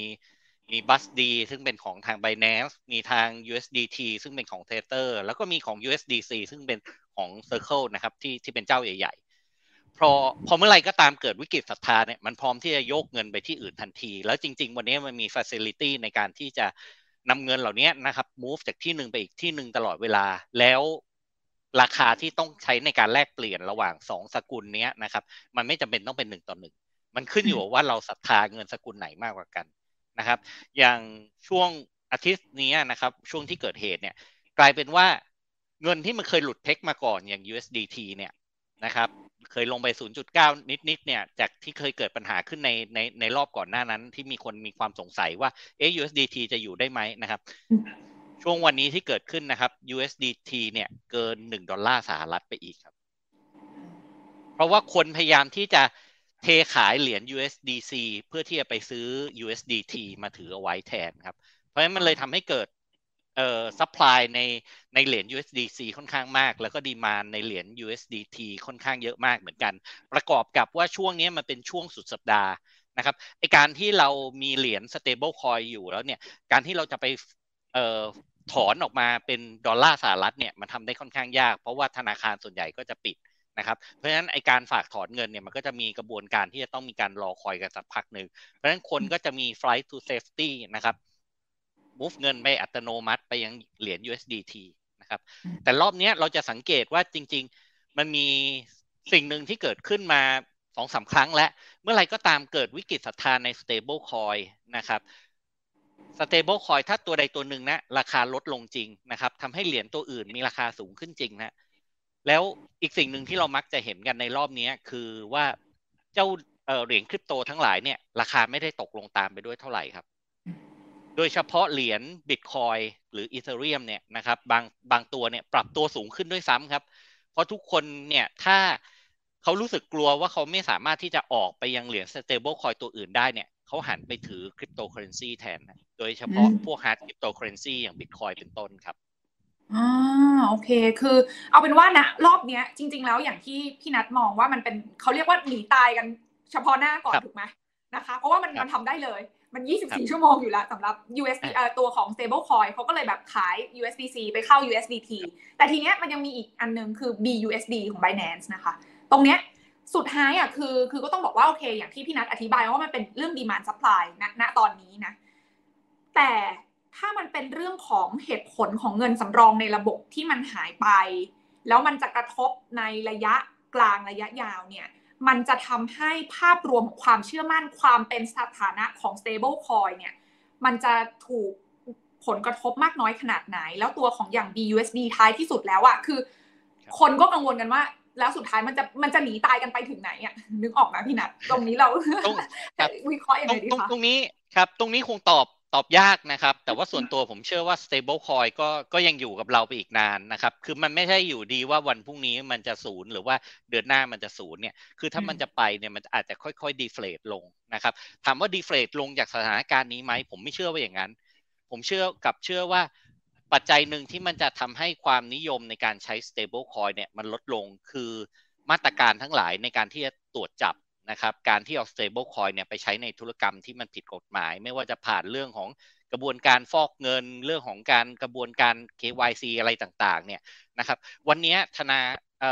Speaker 3: มี BUSD ซึ่งเป็นของทาง Binance มีทาง USDT ซึ่งเป็นของ Tether แล้วก็มีของ USDC ซึ่งเป็นของ Circle นะครับที่ที่เป็นเจ้าใหญ่ ๆ พอพอเมื่อไรก็ตามเกิดวิกฤตศรัทธาเนี่ยมันพร้อมที่จะโยกเงินไปที่อื่นทันที แล้วจริง ๆ วันนี้มันมี facility ในการที่จะนำเงินเหล่านี้นะครับ move จากที่หนึ่งไปอีกที่หนึ่งตลอดเวลา แล้ว ราคาที่ต้องใช้ในการแลกเปลี่ยนระหว่างสองสกุลนี้นะครับ มันไม่จำเป็นต้องเป็นหนึ่งต่อหนึ่งมันขึ้นอยู่ว่าเราศรัทธาเงินสกุลไหนมากกว่ากันนะครับ อย่างช่วงอาทิตย์นี้นะครับ ช่วงที่เกิดเหตุเนี่ย กลายเป็นว่าเงินที่มันเคยหลุดเพกมาก่อนอย่าง USDT เนี่ยนะครับ เคยลงไป 0.9 นิดๆเนี่ยจากที่เคยเกิดปัญหาขึ้นในในในรอบก่อนหน้านั้น ที่มีคนมีความสงสัยว่าเอ๊ะ USDT จะอยู่ได้ไหมนะครับ ช่วงวันนี้ที่เกิดขึ้นนะครับ USDT เนี่ยเกินหนึ่งดอลลาร์สหรัฐไปอีกครับ เพราะว่าคนพยายามที่จะเทขายเหรียญ USDC เพื่อที่จะไปซื้อ USDT มาถือเอาไว้แทนครับ เพราะฉะนั้นมันเลยทำให้เกิดเอ่อ supply ในในเหรียญ USDC ค่อนข้างมาก แล้วก็ demand ในเหรียญ USDT ค่อนข้างเยอะมากเหมือนกัน ประกอบกับว่าช่วงนี้มันเป็นช่วงสุดสัปดาห์นะครับไอการที่เรามีเหรียญ stable coin อยู่แล้วเนี่ย การที่เราจะไปเอ่อ ถอนออกมาเป็นดอลลาร์สหรัฐเนี่ยมันทำได้ค่อนข้างยาก เพราะว่าธนาคารส่วนใหญ่ก็จะปิดนะครับ เพราะฉะนั้นไอการฝากถอนเงินเนี่ยมันก็จะมีกระบวนการที่จะต้องมีการรอคอยกันสักพักหนึ่งเพราะฉะนั้นคนก็จะมี flight to safety นะครับ move เงินไปอัตโนมัติไปยังเหรียญ USDT นะครับแต่รอบนี้เราจะสังเกตว่าจริง ๆ มันมีสิ่งหนึ่งที่เกิดขึ้นมาสองสาครั้งแล้วเมื่อไรก็ตามเกิดวิกฤตศรัทธาใน stable coin นะครับ stable coin ถ้าตัวใดตัวหนึ่งนะราคาลดลงจริงนะครับทำให้เหรียญตัวอื่นมีราคาสูงขึ้นจริงนะแล้วอีกสิ่งหนึ่งที่เรามักจะเห็นกันในรอบนี้คือว่าเจ้าเหรียญคริปโตทั้งหลายเนี่ยราคาไม่ได้ตกลงตามไปด้วยเท่าไหร่ครับ โดยเฉพาะเหรียญบิตคอยหรืออีเธเรียมเนี่ยนะครับบางบางตัวเนี่ยปรับตัวสูงขึ้นด้วยซ้ำครับ เพราะทุกคนเนี่ยถ้าเขารู้สึกกลัวว่าเขาไม่สามารถที่จะออกไปยังเหรียญ stable coin ตัวอื่นได้เนี่ย เขาหันไปถือคริปโตเคอเรนซีแทนนะโดยเฉพาะพวก hard คริปโตเคอเรนซีอย่างบิตคอยน์เป็นต้นครับ
Speaker 1: อ่าโอเค คือเอาเป็นว่านะรอบเนี้ย จริง ๆ แล้วอย่างที่พี่นัทมองว่ามันเป็นเขาเรียกว่าหนีตายกันเฉพาะหน้าก่อนถูกไหมนะคะ เพราะว่ามันมันทำได้เลยมัน 24 ชั่วโมงอยู่แล้วสำหรับ USD เอ่อตัวของ stable coin เขาก็เลยแบบขาย USDC ไปเข้า USDT แต่ทีเนี้ยมันยังมีอีกอันนึงคือ BUSD ของ Binance นะคะ ตรงเนี้ย สุดท้ายอะคือคือก็ต้องบอกว่าโอเค อย่างที่พี่นัทอธิบายว่ามันเป็นเรื่อง demand supply ณณตอนนี้นะ แต่ถ้ามันเป็นเรื่องของเหตุผลของเงินสำรองในระบบที่มันหายไป แล้วมันจะกระทบในระยะกลางระยะยาวเนี่ย มันจะทำให้ภาพรวมของความเชื่อมั่นความเป็นสถานะของ stable coin เนี่ย มันจะถูกผลกระทบมากน้อยขนาดไหน แล้วตัวของอย่าง BUSD ท้ายที่สุดแล้วอะคือ คนก็กังวลกันว่า แล้วสุดท้ายมันจะมันจะหนีตายกันไปถึงไหนอะนึกออกไหมพี่นัทตรงนี้เราวิเคราะห์ยังไงดีคะ
Speaker 3: ตรงนี้ครับ ตรงนี้คงตอบตอบยากนะครับ แต่ว่าส่วนตัวผมเชื่อว่า stable coin ก็ก็ยังอยู่กับเราไปอีกนานนะครับ คือมันไม่ใช่อยู่ดีว่าวันพรุ่งนี้มันจะศูนย์หรือว่าเดือนหน้ามันจะศูนย์เนี่ย คือถ้ามันจะไปเนี่ยมันอาจจะค่อยๆ deflate ลงนะครับ ถามว่า deflate ลงจากสถานการณ์นี้ไหม ผมไม่เชื่อว่าอย่างนั้น ผมเชื่อกับเชื่อว่า ปัจจัยหนึ่งที่มันจะทำให้ความนิยมในการใช้ stable coin เนี่ยมันลดลงคือมาตรการทั้งหลายในการที่จะตรวจจับนะครับการที่เอา stable coin เนี่ยไปใช้ในธุรกรรมที่มันผิดกฎหมาย ไม่ว่าจะผ่านเรื่องของกระบวนการฟอกเงินเรื่องของการกระบวนการ KYC อะไรต่างๆเนี่ยนะครับวันนี้ธนาเ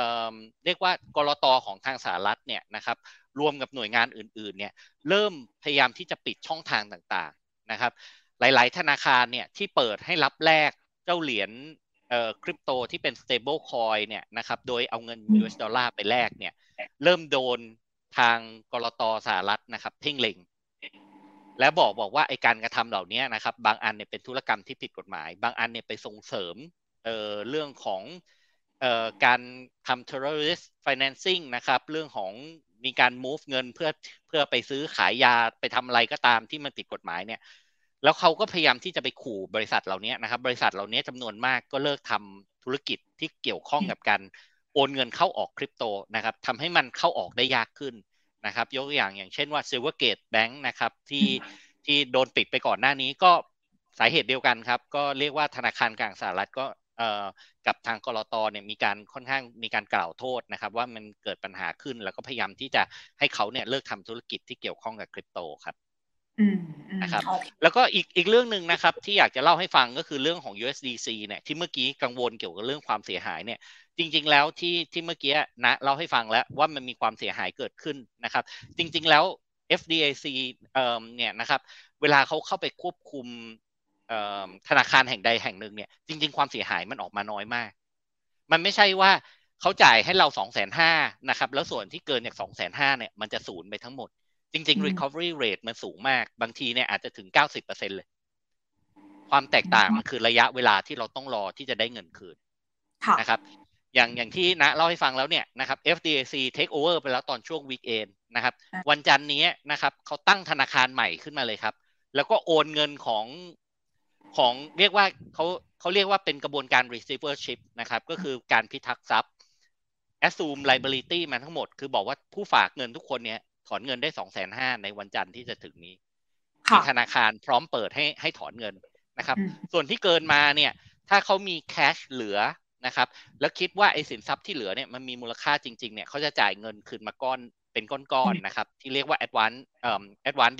Speaker 3: เรียกว่ากรตอของทางสหรัฐเนี่ยนะครับรวมกับหน่วยงานอื่นๆเนี่ยเริ่มพยายามที่จะปิดช่องทางต่างๆนะครับหลาย ๆ ธนาคารเนี่ยที่เปิดให้รับแลก เจ้าเหรียญคริปโตที่เป็น stable coin เนี่ยนะครับโดยเอาเงิน US ดอลลาร์ไปแลกเนี่ย เริ่มโดนทางกรตสหรัฐนะครับเพ่งเล็ง และบอกบอกว่าไอการกระทำเหล่านี้นะครับ บางอันเนี่ยเป็นธุรกรรมที่ผิดกฎหมาย บางอันเนี่ยไปส่งเสริมเอ่อเรื่องของเอ่อการทำ terrorist financing นะครับเรื่องของมีการ move เงินเพื่อเพื่อไปซื้อขายยาไปทำอะไรก็ตามที่มันผิดกฎหมายเนี่ย แล้วเขาก็พยายามที่จะไปขู่บริษัทเหล่านี้นะครับ บริษัทเหล่านี้จำนวนมากก็เลิกทำธุรกิจที่เกี่ยวข้องกับการโอนเงินเข้าออกคริปโตนะครับทำให้มันเข้าออกได้ยากขึ้นนะครับ ยกตัวอย่างอย่างเช่นว่า Silvergate Bank นะครับที่ที่โดนปิดไปก่อนหน้านี้ก็สาเหตุเดียวกันครับ ก็เรียกว่าธนาคารกลางสหรัฐก็เอ่อกับทางกรตเนี่ยมีการค่อนข้างมีการกล่าวโทษนะครับ ว่ามันเกิดปัญหาขึ้นแล้วก็พยายามที่จะให้เขาเนี่ยเลิกทำธุรกิจที่เกี่ยวข้องกับคริปโตครับ นะครับแล้วก็อีกอีกเรื่องหนึ่งนะครับ ที่อยากจะเล่าให้ฟังก็คือเรื่องของ USDC เนี่ยที่เมื่อกี้กังวลเกี่ยวกับเรื่องความเสียหายเนี่ย จริง ๆ แล้วที่ที่เมื่อกี้นะเล่าให้ฟังแล้วว่ามันมีความเสียหายเกิดขึ้นนะครับ จริง ๆ แล้ว FDIC เอ่อเนี่ยนะครับ เวลาเขาเข้าไปควบคุมธนาคารแห่งใดแห่งหนึ่งเนี่ย จริง ๆ ความเสียหายมันออกมาน้อยมาก มันไม่ใช่ว่าเขาจ่ายให้เราสองแสนห้านะครับ แล้วส่วนที่เกินจากสองแสนห้าเนี่ยมันจะศูนย์ไปทั้งหมด จริง ๆ recovery rate มันสูงมาก บางทีเนี่ยอาจจะถึงเก้าสิบเปอร์เซ็นเลย ความแตกต่างมันคือระยะเวลาที่เราต้องรอที่จะได้เงินคืนนะครับ อย่างอย่างที่นะเล่าให้ฟังแล้วเนี่ยนะครับ FDIC take over ไปแล้วตอนช่วง weekend นะครับ วันจันนี้นะครับเขาตั้งธนาคารใหม่ขึ้นมาเลยครับ แล้วก็โอนเงินของของเรียกว่าเขาเขาเรียกว่าเป็นกระบวนการ receivership นะครับ ก็คือการพิทักษ์ทรัพย์ assume liability มาทั้งหมด คือบอกว่าผู้ฝากเงินทุกคนเนี่ย ถอนเงินได้สองแสนห้าในวันจันทร์ที่จะถึงนี้ที่ธนาคารพร้อมเปิดให้ให้ถอนเงินนะครับ ส่วนที่เกินมาเนี่ย ถ้าเขามีแคชเหลือนะครับ แล้วคิดว่าไอ้สินทรัพย์ที่เหลือเนี่ยมันมีมูลค่าจริงๆเนี่ยเขาจะจ่ายเงินคืนมาก้อนเป็นก้อนๆนะครับ ที่เรียกว่า advance เอ่อ advance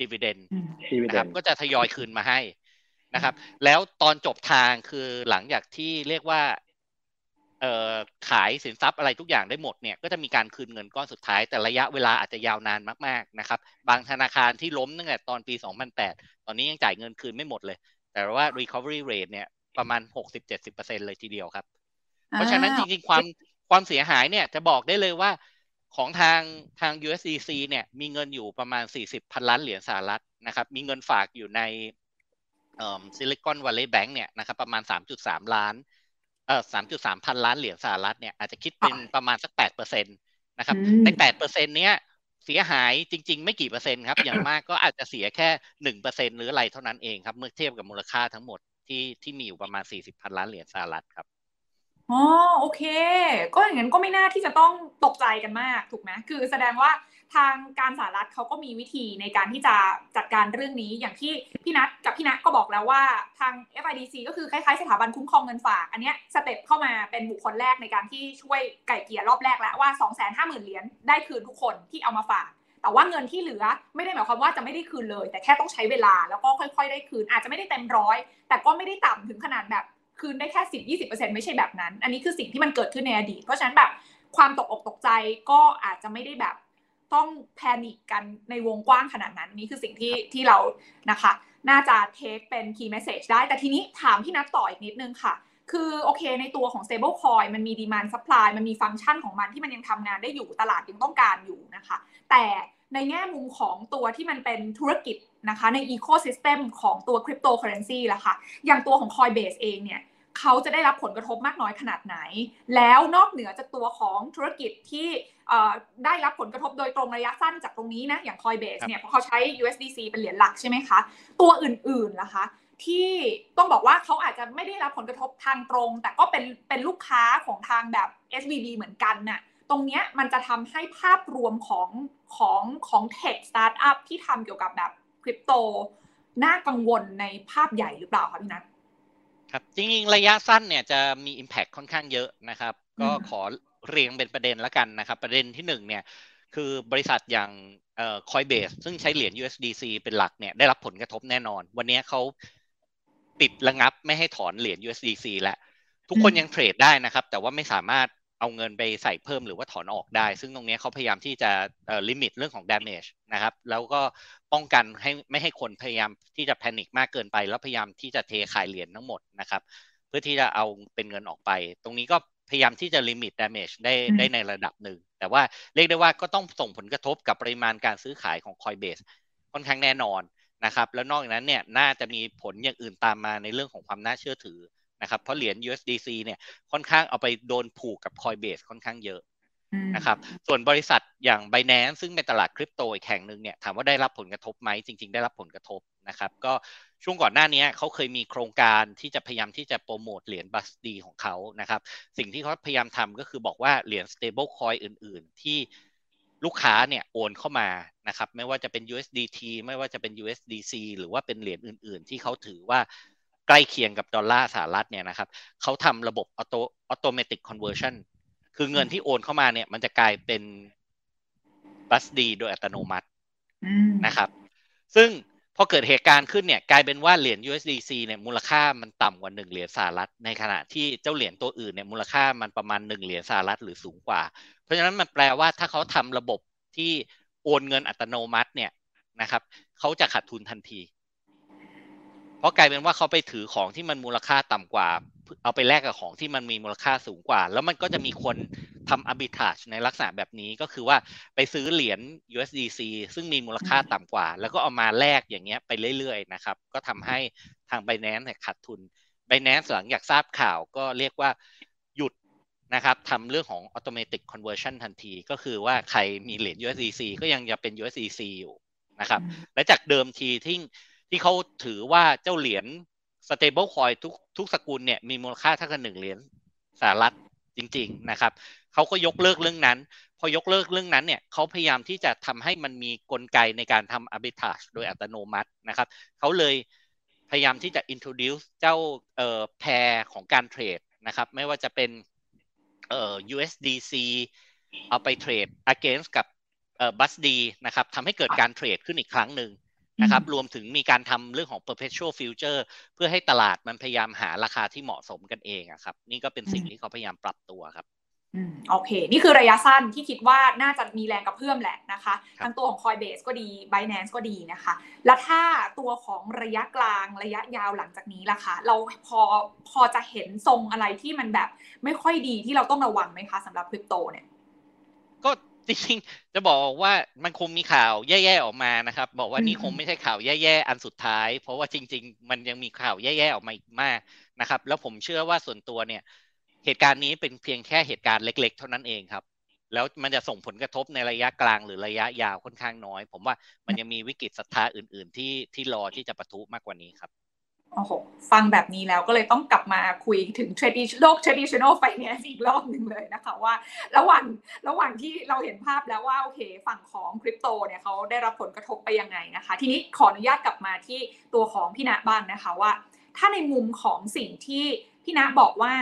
Speaker 3: dividend นะครับก็จะทยอยคืนมาให้นะครับ แล้วตอนจบทางคือหลังจากที่เรียกว่าเอ่อ ขายสินทรัพย์อะไรทุกอย่างได้หมดเนี่ยก็จะมีการคืนเงินก้อนสุดท้าย แต่ระยะเวลาอาจจะยาวนานมากๆนะครับ บางธนาคารที่ล้มตั้งแต่ตอนปี 2008 ตอนนี้ยังจ่ายเงินคืนไม่หมดเลย แต่ว่า recovery rate เนี่ยประมาณ 60-70%เลยทีเดียวครับ เพราะฉะนั้นจริงๆความความเสียหายเนี่ยจะบอกได้เลยว่าของทางทาง USDC เนี่ยมีเงินอยู่ประมาณ 40 พันล้านเหรียญสหรัฐนะครับมีเงินฝากอยู่ในซิลิคอนวัลเลย์แบงก์เนี่ยนะครับประมาณ 3.3 ล้าน เอ่อ3.3พันล้านเหรียญสหรัฐเนี่ยอาจจะคิดเป็นประมาณสัก8เปอร์เซ็นต์นะครับใน8เปอร์เซ็นต์เนี้ยเสียหายจริง ๆ ไม่กี่เปอร์เซ็นต์ครับ อย่างมากก็อาจจะเสียแค่หนึ่งเปอร์เซ็นหรืออะไรเท่านั้นเองครับ เมื่อเทียบกับมูลค่าทั้งหมดที่ที่มีอยู่ประมาณ40พันล้านเหรียญสหรัฐครับ
Speaker 1: อ๋อโอเค ก็อย่างนั้นก็ไม่น่าที่จะต้องตกใจกันมากถูกไหมคือแสดงว่า ทางการสหรัฐเขาก็มีวิธีในการที่จะจัดการเรื่องนี้อย่างที่พี่นัทกับพี่นัทก็บอกแล้วว่าทาง FIDC ก็คือคล้ายๆสถาบันคุ้มครองเงินฝาก อันนี้ step เข้ามาเป็นบุคคลแรกในการที่ช่วยไก่เกียร์รอบแรกแล้วว่า 2 5 0 0 0 0เหรียญได้คืนทุกคนที่เอามาฝากแต่ว่าเงินที่เหลือไม่ได้หมายความว่าจะไม่ได้คืนเลย แต่แค่ต้องใช้เวลาแล้วก็ค่อยๆ ได้คืน อาจจะไม่ได้เต็มร้อยแต่ก็ไม่ได้ต่ำถึงขนาดแบบคืนได้แค่สิบยี่สิบเปอร์เซ็นต์ไม่ใช่แบบนั้น อันนี้คือสิ่งที่มันเกิดขึ้นในอดีต เพราะฉะนั้นแบบความตกอกตกใจก็อาจจะไม่ได้แบบ ต้องแพนิคกันในวงกว้างขนาดนั้นนี่คือสิ่งที่ที่เรานะคะ น่าจะเทคเป็น key message ได้ แต่ทีนี้ถามพี่นัทต่ออีกนิดนึงค่ะ คือโอเคในตัวของ stable coin มันมี demand supply มันมีฟังก์ชันของมันที่มันยังทำงานได้อยู่ตลาดยังต้องการอยู่นะคะ แต่ในแง่มุมของตัวที่มันเป็นธุรกิจนะคะใน ecosystem ของตัว cryptocurrency ละค่ะอย่างตัวของ Coinbase เองเนี่ย เขาจะได้รับผลกระทบมากน้อยขนาดไหน แล้วนอกเหนือจากตัวของธุรกิจที่ได้รับผลกระทบโดยตรงระยะสั้นจากตรงนี้นะอย่าง Coinbase เนี่ยเพราะเขาใช้ USDC เป็นเหรียญหลักใช่ไหมคะ ตัวอื่นๆล่ะคะ ที่ต้องบอกว่าเขาอาจจะไม่ได้รับผลกระทบทางตรง แต่ก็เป็นเป็นลูกค้าของทางแบบ SVB เหมือนกันน่ะตรงนี้มันจะทำให้ภาพรวมของของของเทคสตาร์ทอัพที่ทำเกี่ยวกับแบบคริปโตน่ากังวลในภาพใหญ่หรือเปล่าคะพี่นัท
Speaker 3: ครับจริงๆ ระยะสั้นเนี่ยจะมี Impact ค่อนข้างเยอะนะครับ ก็ขอเรียงเป็นประเด็นละกันนะครับ ประเด็นที่หนึ่งเนี่ยคือบริษัทอย่างเอ่อ Coinbase ซึ่งใช้เหรียญ USDC เป็นหลักเนี่ยได้รับผลกระทบแน่นอน วันนี้เขาปิดระงับไม่ให้ถอนเหรียญ USDC แล้วทุกคนยังเทรดได้นะครับ แต่ว่าไม่สามารถ เอาเงินไปใส่เพิ่มหรือว่าถอนออกได้ ซึ่งตรงนี้เขาพยายามที่จะลิมิตเรื่องของ damage นะครับ แล้วก็ป้องกันให้ไม่ให้คนพยายามที่จะแพนิคมากเกินไป แล้วพยายามที่จะเทขายเหรียญทั้งหมดนะครับ เพื่อที่จะเอาเป็นเงินออกไป ตรงนี้ก็พยายามที่จะลิมิต damage ได้ได้ในระดับหนึ่ง แต่ว่าเรียกได้ว่าก็ต้องส่งผลกระทบกับปริมาณการซื้อขายของ Coinbase ค่อนข้างแน่นอนนะครับ แล้วนอกจากนั้นเนี่ยน่าจะมีผลอย่างอื่นตามมาในเรื่องของความน่าเชื่อถือ นะครับเพราะเหรียญ USDC เนี่ยค่อนข้างเอาไปโดนผูกกับ Coinbase ค่อนข้างเยอะนะครับส่วนบริษัทอย่าง Binance ซึ่งเป็นตลาดคริปโตอีกแห่งหนึ่งเนี่ยถามว่าได้รับผลกระทบไหมจริง ๆ ได้รับผลกระทบนะครับก็ช่วงก่อนหน้านี้เขาเคยมีโครงการที่จะพยายามที่จะโปรโมทเหรียญ BUSD ของเขานะครับสิ่งที่เขาพยายามทำก็คือบอกว่าเหรียญ stable coin อื่น ๆ ที่ลูกค้าเนี่ยโอนเข้ามานะครับไม่ว่าจะเป็น USDT ไม่ว่าจะเป็น USDC หรือว่าเป็นเหรียญอื่น ๆ ที่เขาถือว่า ใกล้เคียงกับดอลลาร์สหรัฐเนี่ยนะครับเขาทำระบบ auto automatic conversion คือเงินที่โอนเข้ามาเนี่ย มันจะกลายเป็น BUSD โดยอัตโนมัตินะครับ ซึ่งพอเกิดเหตุการณ์ขึ้นเนี่ย กลายเป็นว่าเหรียญ USDC เนี่ยมูลค่ามันต่ำกว่าหนึ่งเหรียญสหรัฐ ในขณะที่เจ้าเหรียญตัวอื่นเนี่ยมูลค่ามันประมาณหนึ่งเหรียญสหรัฐหรือสูงกว่า เพราะฉะนั้นมันแปลว่าถ้าเขาทำระบบที่โอนเงินอัตโนมัติเนี่ยนะครับเขาจะขาดทุนทันที เพราะกลายเป็นว่าเขาไปถือของที่มันมูลค่าต่ำกว่า เอาไปแลกกับของที่มันมีมูลค่าสูงกว่า แล้วมันก็จะมีคนทำ arbitrage ในลักษณะแบบนี้ก็คือว่าไปซื้อเหรียญ USDC ซึ่งมีมูลค่าต่ำกว่า แล้วก็เอามาแลกอย่างเงี้ยไปเรื่อยๆนะครับ ก็ทำให้ทาง Binance เนี่ยขาดทุน Binance หลังจากทราบข่าวก็เรียกว่าหยุดนะครับทำเรื่องของ automatic conversion ทันที ก็คือว่าใครมีเหรียญ USDC ก็ยังจะเป็น USDC อยู่นะครับ และจากเดิมทีที่ ที่เขาถือว่าเจ้าเหรียญ stable coin ทุกทุกสกุลเนี่ยมีมูลค่าเท่ากับหนึ่งเหรียญสหรัฐจริง ๆนะครับเขาก็ยกเลิกเรื่องนั้น พอยกเลิกเรื่องนั้นเนี่ยเขาพยายามที่จะทำให้มันมีกลไกในการทำ arbitrage โดยอัตโนมัตินะครับเขาเลยพยายามที่จะ introduce เจ้าเอ่อแพรของการเทรดนะครับไม่ว่าจะเป็นเอ่อ USDC เอาไปเทรด against กับเอ่อ BUSD นะครับทำให้เกิดการเทรดขึ้นอีกครั้งหนึ่ง นะครับ รวมถึงมีการทำเรื่องของ perpetual future เพื่อให้ตลาดมันพยายามหาราคาที่เหมาะสมกันเองอะครับ นี่ก็เป็นสิ่งที่เขาพยายามปรับตัวครับ
Speaker 1: อืมโอเค นี่คือระยะสั้นที่คิดว่าน่าจะมีแรงกระเพื่อมแหละนะคะ
Speaker 3: ครับ
Speaker 1: ทั้งตัวของ Coinbase ก็ดี Binance ก็ดีนะคะ แล้วถ้าตัวของระยะกลางระยะยาวหลังจากนี้ล่ะคะ เราพอพอจะเห็นทรงอะไรที่มันแบบไม่ค่อยดีที่เราต้องระวังไหมคะสำหรับคริปโตเนี่ย
Speaker 3: ก็ จริงๆ จะบอกว่ามันคงมีข่าวแย่ๆออกมานะครับ บอกว่านี่
Speaker 1: อืม
Speaker 3: คงไม่ใช่ข่าวแย่ๆอันสุดท้าย เพราะว่าจริง ๆ มันยังมีข่าวแย่ๆออกมาอีกมากนะครับ แล้วผมเชื่อว่าส่วนตัวเนี่ย เหตุการณ์นี้เป็นเพียงแค่เหตุการณ์เล็ก ๆ เท่านั้นเองครับ แล้วมันจะส่งผลกระทบในระยะกลางหรือระยะยาวค่อนข้างน้อย ผมว่ามันยังมีวิกฤตศรัทธาอื่น ๆ ที่ที่รอที่จะปะทุมากกว่านี้ครับ
Speaker 1: โอ้โหฟังแบบนี้แล้วก็เลยต้องกลับมาคุยถึง traditional โลก traditional finance อีกรอบหนึ่งเลยนะคะว่า ระหว่างระหว่างที่เราเห็นภาพแล้วว่าโอเคฝั่งของคริปโตเนี่ยเขาได้รับผลกระทบไปยังไงนะคะ ทีนี้ขออนุญาตกลับมาที่ตัวของพี่ณบ้างนะคะว่า ถ้าในมุมของสิ่งที่พี่ณบอกว่า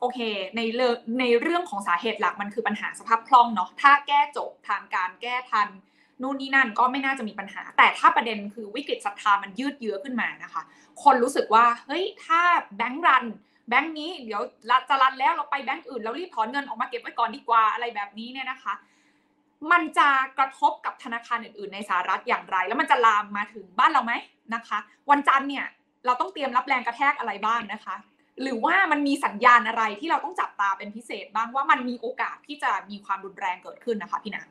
Speaker 1: โอเคในเรื่องในเรื่องของสาเหตุหลักมันคือปัญหาสภาพคล่องเนาะถ้าแก้จบทางการแก้ทัน นู่นนี่นั่นก็ไม่น่าจะมีปัญหา แต่ถ้าประเด็นคือวิกฤตศรัทธามันยืดเยื้อขึ้นมานะคะ คนรู้สึกว่าเฮ้ยถ้าแบงก์รันแบงก์นี้เดี๋ยวจะรันแล้วเราไปแบงก์อื่นแล้วรีบถอนเงินออกมาเก็บไว้ก่อนดีกว่าอะไรแบบนี้เนี่ยนะคะ มันจะกระทบกับธนาคารอื่น ๆ ในสหรัฐอย่างไร แล้วมันจะลามมาถึงบ้านเราไหมนะคะ วันจันทร์เนี่ยเราต้องเตรียมรับแรงกระแทกอะไรบ้างนะคะ หรือว่ามันมีสัญญาณอะไรที่เราต้องจับตาเป็นพิเศษบ้างว่ามันมีโอกาสที่จะมีความรุนแรงเกิดขึ้นนะคะพี่นา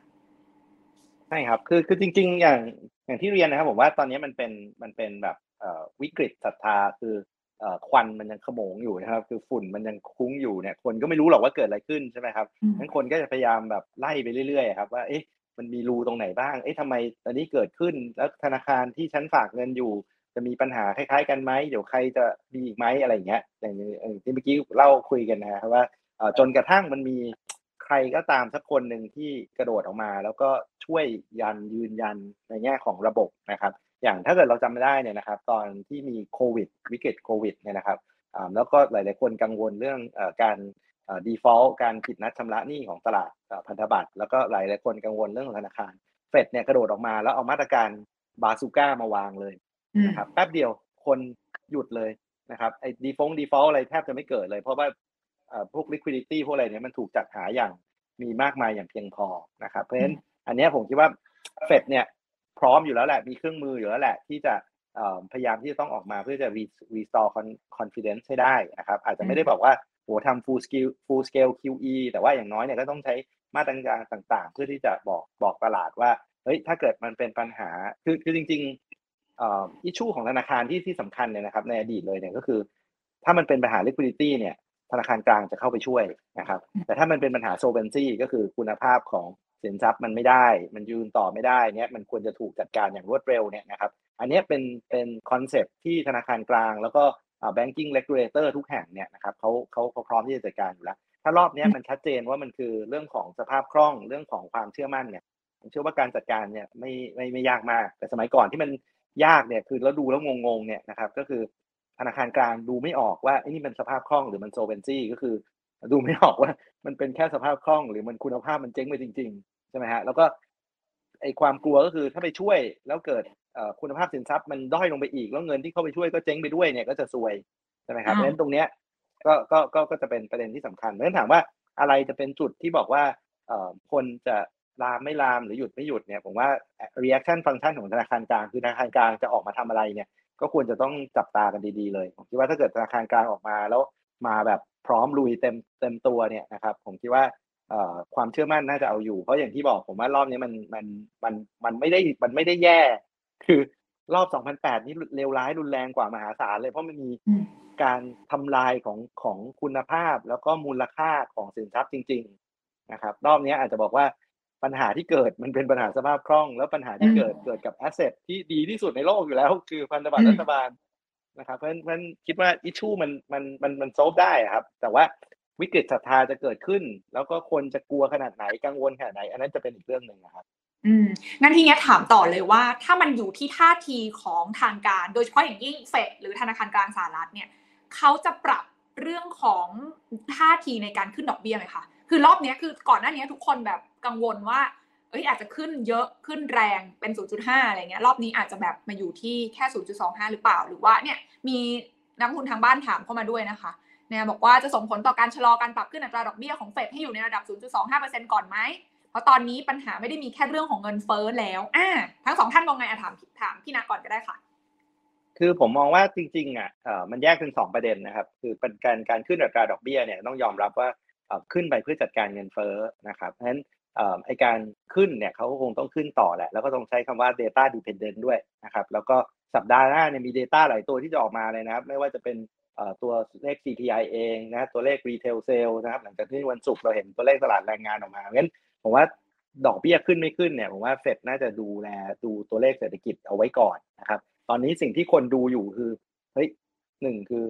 Speaker 2: ใช่ครับคือคือจริง ๆ อย่างอย่างที่เรียนนะครับผมว่าตอนนี้มันเป็นมันเป็นแบบเอ่อวิกฤตศรัทธาคือเอ่อควันมันยังขโมงอยู่นะครับ คือฝุ่นมันยังคุ้งอยู่เนี่ยคนก็ไม่รู้หรอกว่าเกิดอะไรขึ้นใช่ไหมครับ
Speaker 1: อืม
Speaker 2: งั้นคนก็จะพยายามแบบไล่ไปเรื่อยๆครับว่าเอ๊ะมันมีรูตรงไหนบ้าง เอ๊ะทำไมอันนี้เกิดขึ้นแล้วธนาคารที่ฉันฝากเงินอยู่ จะมีปัญหาคล้ายๆ กันไหมเดี๋ยวใครจะมีอีกไหมอะไรอย่างเงี้ยอย่างอย่างที่เมื่อกี้เล่าคุยกันนะครับว่าเอ่อจนกระทั่งมันมี ใครก็ตามสักคนหนึ่งที่กระโดดออกมา แล้วก็ช่วยยันยืนยันในแง่ของระบบนะครับ อย่างถ้าเกิดเราจำไม่ได้เนี่ยนะครับ ตอนที่มีโควิดวิกฤตโควิดเนี่ยนะครับอ่าแล้วก็หลาย ๆ คนกังวลเรื่องเอ่อการ default การผิดนัดชำระหนี้ของตลาดเอ่อพันธบัตรแล้วก็หลายหลาย ๆ คนกังวลเรื่องของธนาคารเฟดเนี่ยกระโดดออกมาแล้วเอามาตรการบาซูก้ามาวางเลย
Speaker 1: อืม
Speaker 2: นะครับแป๊บเดียวคนหยุดเลยนะครับไอ้ default default อะไรแทบจะไม่เกิดเลย เพราะว่าเอ่อ พวก liquidity พวกอะไรเนี่ยมันถูกจัดหาอย่างมีมากมายอย่างเพียงพอนะครับเพราะฉะนั้นอันเนี้ยผมคิดว่าเฟดเนี่ยพร้อมอยู่แล้วแหละมีเครื่องมืออยู่แล้วแหละ ที่จะเอ่อพยายามที่จะต้องออกมาเพื่อจะ re- restore con- confidence ให้ได้นะครับอาจจะไม่ได้บอกว่าโหทำ full scale full scale QE แต่ว่าอย่างน้อยเนี่ยก็ต้องใช้มาตรการต่าง ๆ เพื่อที่จะบอกบอกตลาดว่าเฮ้ยถ้าเกิดมันเป็นปัญหาคือคือจริงๆเอ่ออิชชูของธนาคารที่ที่สำคัญเนี่ยนะครับในอดีตเลยเนี่ยก็คือ ถ้ามันเป็นปัญหา liquidity เนี่ย ธนาคารกลางจะเข้าไปช่วยนะครับ แต่ถ้ามันเป็นปัญหา solvency ก็คือคุณภาพของสินทรัพย์มันไม่ได้ มันยืนต่อไม่ได้เนี่ยมันควรจะถูกจัดการอย่างรวดเร็วเนี่ยนะครับ อันเนี้ยเป็นเป็นคอนเซปที่ธนาคารกลาง แล้วก็อ่า banking regulator ทุกแห่งเนี่ยนะครับเขาเขาเขาพร้อมที่จะจัดการอยู่แล้ว ถ้ารอบเนี้ยมันชัดเจนว่ามันคือเรื่องของสภาพคล่องเรื่องของความเชื่อมั่นเนี่ยผมเชื่อว่าการจัดการเนี่ยไม่ไม่ไม่ยากมาก แต่สมัยก่อนที่มันยากเนี่ยคือแล้วดูแล้วงงๆเนี่ยนะครับก็คือ ธนาคารกลางดูไม่ออกว่าไอ้นี่มันสภาพคล่องหรือมันโซเวนซี่ก็คือ ดูไม่ออกว่า มันเป็นแค่สภาพคล่อง หรือมันคุณภาพมันเจ๊งไปจริงๆใช่ไหมฮะแล้วก็ไอ้ความกลัวก็คือถ้าไปช่วยแล้วเกิดเอ่อคุณภาพสินทรัพย์มันด้อยลงไปอีกแล้วเงินที่เข้าไปช่วยก็เจ๊งไปด้วยเนี่ยก็จะซวยใช่ไหมครับเพ
Speaker 1: อ่า
Speaker 2: ราะฉะนั้นตรงเนี้ยก็ก็ก็ก็จะเป็นประเด็นที่สำคัญเพราะฉะนั้นถามว่าอะไรจะเป็นจุดที่บอกว่าเอ่อคนจะลามไม่ลามหรือหยุดไม่หยุดเนี่ยผมว่า reaction function ของธนาคารกลางคือธนาคารกลางจะออกมาทำอะไรเนี่ย ก็ควรจะต้องจับตากันดีๆเลย ผมคิดว่าถ้าเกิดธนาคารกลางออกมาแล้วมาแบบพร้อมลุยเต็มเต็มตัวเนี่ยนะครับ ผมคิดว่าเอ่อความเชื่อมั่นน่าจะเอาอยู่ เพราะอย่างที่บอกผมว่ารอบนี้มันมันมันมันไม่ได้มันไม่ได้แย่ คือรอบ 2008 นี่เลวร้ายรุนแรงกว่ามหาศาลเลยเพราะมันมี
Speaker 1: อืม
Speaker 2: การทำลายของของคุณภาพ แล้วก็มูลค่าของสินทรัพย์จริง ๆ นะครับ รอบนี้อาจจะบอกว่า ปัญหาที่เกิดมันเป็นปัญหาสภาพคล่อง แล้วปัญหาที่
Speaker 1: อืม
Speaker 2: เกิดเกิดกับ asset ที่ดีที่สุดในโลกอยู่แล้ว คือพันธบัตร
Speaker 1: อืม
Speaker 2: รัฐบาลนะครับเพราะฉะนั้นคิดว่า issue มันมันมันมัน solve ได้ครับ แต่ว่าวิกฤตศรัทธาจะเกิดขึ้น แล้วก็คนจะกลัวขนาดไหนกังวลขนาดไหน อันนั้นจะเป็นอีกเรื่องหนึ่งนะครับ
Speaker 1: อืมงั้นทีเนี้ยถามต่อเลยว่า ถ้ามันอยู่ที่ท่าทีของทางการ โดยเฉพาะอย่างยิ่งเฟดหรือธนาคารกลางสหรัฐเนี่ยเขาจะปรับเรื่องของท่าทีในการขึ้นดอกเบี้ยไหมคะ คือรอบนี้คือก่อนหน้านี้ทุกคนแบบกังวลว่าเอ้ยอาจจะขึ้นเยอะขึ้นแรงเป็น 0.5 อะไรเงี้ยรอบนี้อาจจะแบบมาอยู่ที่แค่ 0.25 หรือเปล่า หรือว่าเนี่ยมีนักลงทุนทางบ้านถามเข้ามาด้วยนะคะเนี่ยบอกว่าจะส่งผลต่อการชะลอการปรับขึ้นอัตราดอกเบี้ยของเฟดให้อยู่ในระดับ 0.25%ก่อนไหม เพราะตอนนี้ปัญหาไม่ได้มีแค่เรื่องของเงินเฟ้อแล้วอ่าทั้งสองท่านมองไงอะถามถามพี่นักก่อนก็ได้ค่ะ
Speaker 2: คือผมมองว่าจริงๆอะเออมันแยกเป็นสองประเด็นนะครับ คือเป็นการการขึ้นอัตราดอกเบี้ยเนี่ยต้องยอมรับว่า ขึ้นไปเพื่อจัดการเงินเฟ้อนะครับเพราะฉะนั้นไอการขึ้นเนี่ยเขาก็คงต้องขึ้นต่อแหละ แล้วก็ต้องใช้คำว่า data dependent ด้วยนะครับ แล้วก็สัปดาห์หน้าเนี่ยมี data หลายตัวที่จะออกมาเลยนะครับ ไม่ว่าจะเป็นตัวเลข CPI เองนะตัวเลข retail sale นะครับ หลังจากที่วันศุกร์เราเห็นตัวเลขตลาดแรงงานออกมาเพราะฉะนั้นผมว่าดอกเบี้ยขึ้นไม่ขึ้นเนี่ยผมว่าเฟดน่าจะดูแลดูตัวเลขเศรษฐกิจเอาไว้ก่อนนะครับ ตอนนี้สิ่งที่คนดูอยู่คือเฮ้ยหนึ่งคือ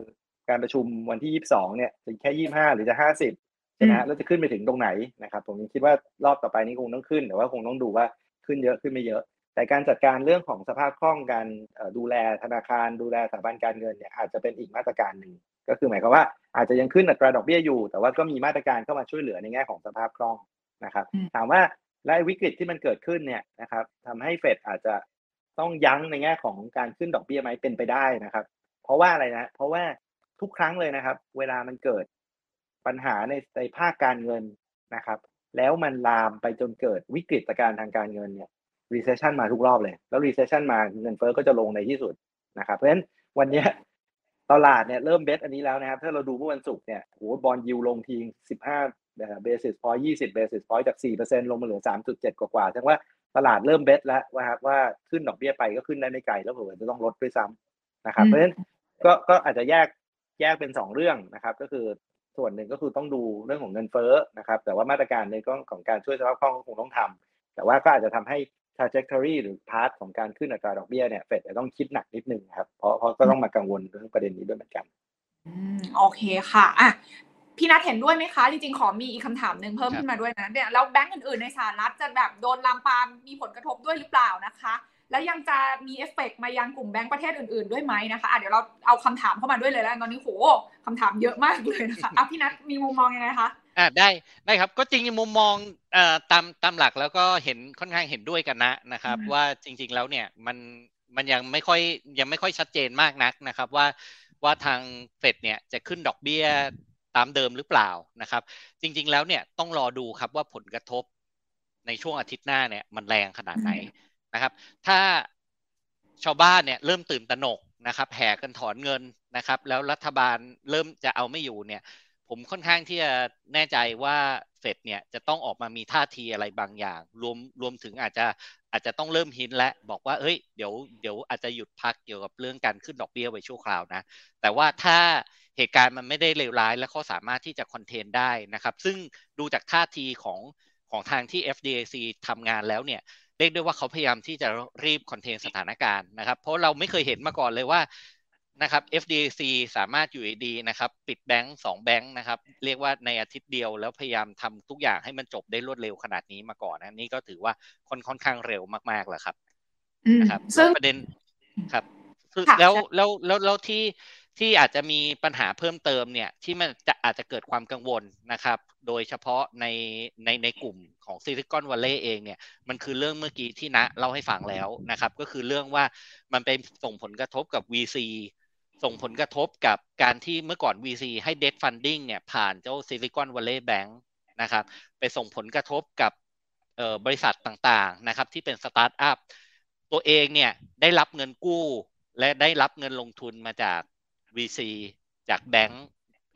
Speaker 2: การประชุมวันที่ยี่สิบสองเนี่ยจะแค่ยี่ห้าหรือจะห้าสิบ ใช่ไหม
Speaker 1: อืม
Speaker 2: แล้วจะขึ้นไปถึงตรงไหนนะครับ ผมยังคิดว่ารอบต่อไปนี้คงต้องขึ้นแต่ว่าคงต้องดูว่าขึ้นเยอะขึ้นไม่เยอะ แต่การจัดการเรื่องของสภาพคล่องการเอ่อดูแลธนาคาร ดูแลสถาบันการเงินเนี่ยอาจจะเป็นอีกมาตรการหนึ่งก็คือหมายความว่าอาจจะยังขึ้นอัตราดอกเบี้ยอยู่ แต่ว่าก็มีมาตรการเข้ามาช่วยเหลือในแง่ของสภาพคล่องนะครับ
Speaker 1: อืม
Speaker 2: ถามว่าและวิกฤตที่มันเกิดขึ้นเนี่ยนะครับทำให้เฟดอาจจะต้องยั้งในแง่ของการขึ้นดอกเบี้ยไหมเป็นไปได้นะครับ เพราะว่าอะไรนะ เพราะว่าทุกครั้งเลยนะครับ เวลามันเกิด ปัญหาในในภาคการเงินนะครับ แล้วมันลามไปจนเกิดวิกฤตการณ์ทางการเงินเนี่ย recession มาทุกรอบเลย แล้ว recession มาเงินเฟ้อก็จะลงในที่สุดนะครับ เพราะฉะนั้นวันนี้ตลาดเนี่ยเริ่มเบสอันนี้แล้วนะครับ ถ้าเราดูเมื่อวันศุกร์เนี่ยโหบอลยิวลงที15 basis point 20 basis point จาก4%ลงมาเหลือ3.7กว่าๆแสดงว่าตลาดเริ่มเบสแล้วว่าครับว่าขึ้นดอกเบี้ยไปก็ขึ้นได้ไม่ไกลแล้วเผื่อจะต้องลดด้วยซ้ำนะครับ เพราะฉะนั้นก็ก็อาจจะแยกแยกเป็นสองเรื่องนะครับ ก็คือ ส่วนหนึ่งก็คือต้องดูเรื่องของเงินเฟ้อนะครับ แต่ว่ามาตรการในก็ของการช่วยสภาพคล่องก็คงต้องทำแต่ว่าก็อาจจะทำให้ trajectory หรือ path ของการขึ้นอัตราดอกเบี้ยเนี่ยเฟดจะต้องคิดหนักนิดนึงครับ เพราะเพราะก็ต้องมากังวลเรื่องประเด็นนี้ด้วยเหมือนกัน
Speaker 1: อืมโอเคค่ะอะพี่นัทเห็นด้วยไหมคะ จริงๆ ขอมีอีกคำถามหนึ่งเพิ่มขึ้นมาด้วยนะเนี่ยแล้วแบงก์อื่นๆ ในสหรัฐจะแบบโดนลามปามมีผลกระทบด้วยหรือเปล่านะคะ แล้วยังจะมีเอฟเฟกต์มายังกลุ่มแบงก์ประเทศอื่นๆด้วยไหมนะคะอะเดี๋ยวเราเอาคำถามเข้ามาด้วยเลยแล้วตอนนี้โหคำถามเยอะมากเลยนะคะอะพี่นัทมีมุมมองยังไงคะ
Speaker 3: อ่าได้ได้ครับก็จริงๆมุมมองเอ่อตามตามหลักแล้วก็เห็นค่อนข้างเห็นด้วยกันนะนะครับ
Speaker 1: อืม
Speaker 3: ว่าจริง ๆแล้วเนี่ยมันมันยังไม่ค่อยยังไม่ค่อยชัดเจนมากนักนะครับว่าว่าทางเฟดเนี่ยจะขึ้นดอกเบี้ยตามเดิมหรือเปล่านะครับ จริง ๆแล้วเนี่ยต้องรอดูครับว่าผลกระทบในช่วงอาทิตย์หน้าเนี่ยมันแรงขนาดไหน นะครับ ถ้าชาวบ้านเนี่ยเริ่มตื่นตระหนกนะครับแห่กันถอนเงินนะครับ แล้วรัฐบาลเริ่มจะเอาไม่อยู่เนี่ย ผมค่อนข้างที่จะแน่ใจว่าเฟดเนี่ยจะต้องออกมามีท่าทีอะไรบางอย่าง รวมรวมถึงอาจจะอาจจะต้องเริ่มหินและบอกว่าเฮ้ยเดี๋ยวเดี๋ยวอาจจะหยุดพักเกี่ยวกับเรื่องการขึ้นดอกเบี้ยไว้ชั่วคราวนะ แต่ว่าถ้าเหตุการณ์มันไม่ได้เลวร้าย และเขาสามารถที่จะคอนเทนได้นะครับ ซึ่งดูจากท่าทีของของทางที่ FDIC ทำงานแล้วเนี่ย เรียกได้ว่าเขาพยายามที่จะรีบคอนเทนสถานการณ์นะครับ เพราะเราไม่เคยเห็นมาก่อนเลยว่านะครับ FDIC สามารถอยู่ดีๆนะครับปิดแบงก์สองแบงก์นะครับเรียกว่าในอาทิตย์เดียวแล้วพยายามทำทุกอย่างให้มันจบได้รวดเร็วขนาดนี้มาก่อนนะนี่ก็ถือว่าค่อนค่อนข้างเร็วมากๆแล้วครับ
Speaker 1: อืม
Speaker 3: นะครับ
Speaker 1: ซึ่ง
Speaker 3: แล้วประเด็นครับคือ
Speaker 1: ค่ะ
Speaker 3: แล้ว
Speaker 1: ใช่
Speaker 3: แล้วแล้วแล้วที่ ที่อาจจะมีปัญหาเพิ่มเติมเนี่ยที่มันจะอาจจะเกิดความกังวลนะครับ โดยเฉพาะในในในกลุ่มของ Silicon Valley เองเนี่ยมันคือเรื่องเมื่อกี้ที่นัทเล่าให้ฟังแล้วนะครับ ก็คือเรื่องว่ามันไปส่งผลกระทบกับ VC ส่งผลกระทบกับการที่เมื่อก่อน VC ให้ debt funding เนี่ยผ่านเจ้า Silicon Valley Bank นะครับ ไปส่งผลกระทบกับบริษัทต่างๆนะครับที่เป็นสตาร์ทอัพตัวเองเนี่ยได้รับเงินกู้ และได้รับเงินลงทุนมาจาก VC จากแบงก์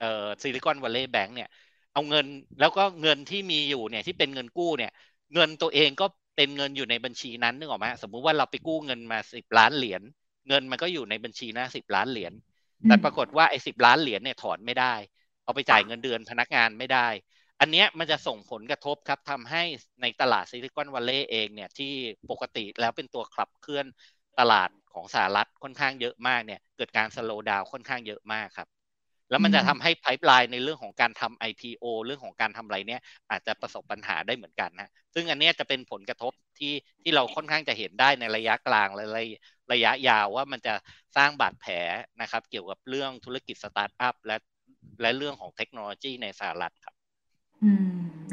Speaker 3: เอ่อ Silicon Valley Bank เนี่ย เอาเงินแล้วก็เงินที่มีอยู่เนี่ยที่เป็นเงินกู้เนี่ย เงินตัวเองก็เป็นเงินอยู่ในบัญชีนั้นนึกออกไหมสมมุติว่าเราไปกู้เงินมาสิบล้านเหรียญเงินมันก็อยู่ในบัญชีนะสิบล้านเหรียญแต่ปรากฏว่าไอ้สิบล้านเหรียญเนี่ยถอนไม่ได้ เอาไปจ่ายเงินเดือนพนักงานไม่ได้ อันเนี้ยมันจะส่งผลกระทบครับทำให้ในตลาด Silicon Valley เองเนี่ยที่ปกติแล้วเป็นตัวขับเคลื่อนตลาด ของสหรัฐค่อนข้างเยอะมากเนี่ย เกิดการ slow down ค่อนข้างเยอะมากครับ แล้วมันจะทำให้ไพ p e ไลน์ในเรื่องของการทำ IPO เรื่องของการทำอะไรเนี่ย อาจจะประสบปัญหาได้เหมือนกันนะซึ่งอันนี้จะเป็นผลกระทบที่ที่เราค่อนข้างจะเห็นได้ในระยะกลางและระระยะยาวว่ามันจะสร้างบาดแผลนะครับ เกี่ยวกับเรื่องธุรกิจสตาร์ทอัพและและเรื่องของเทคโนโลยีในสหรัฐครับ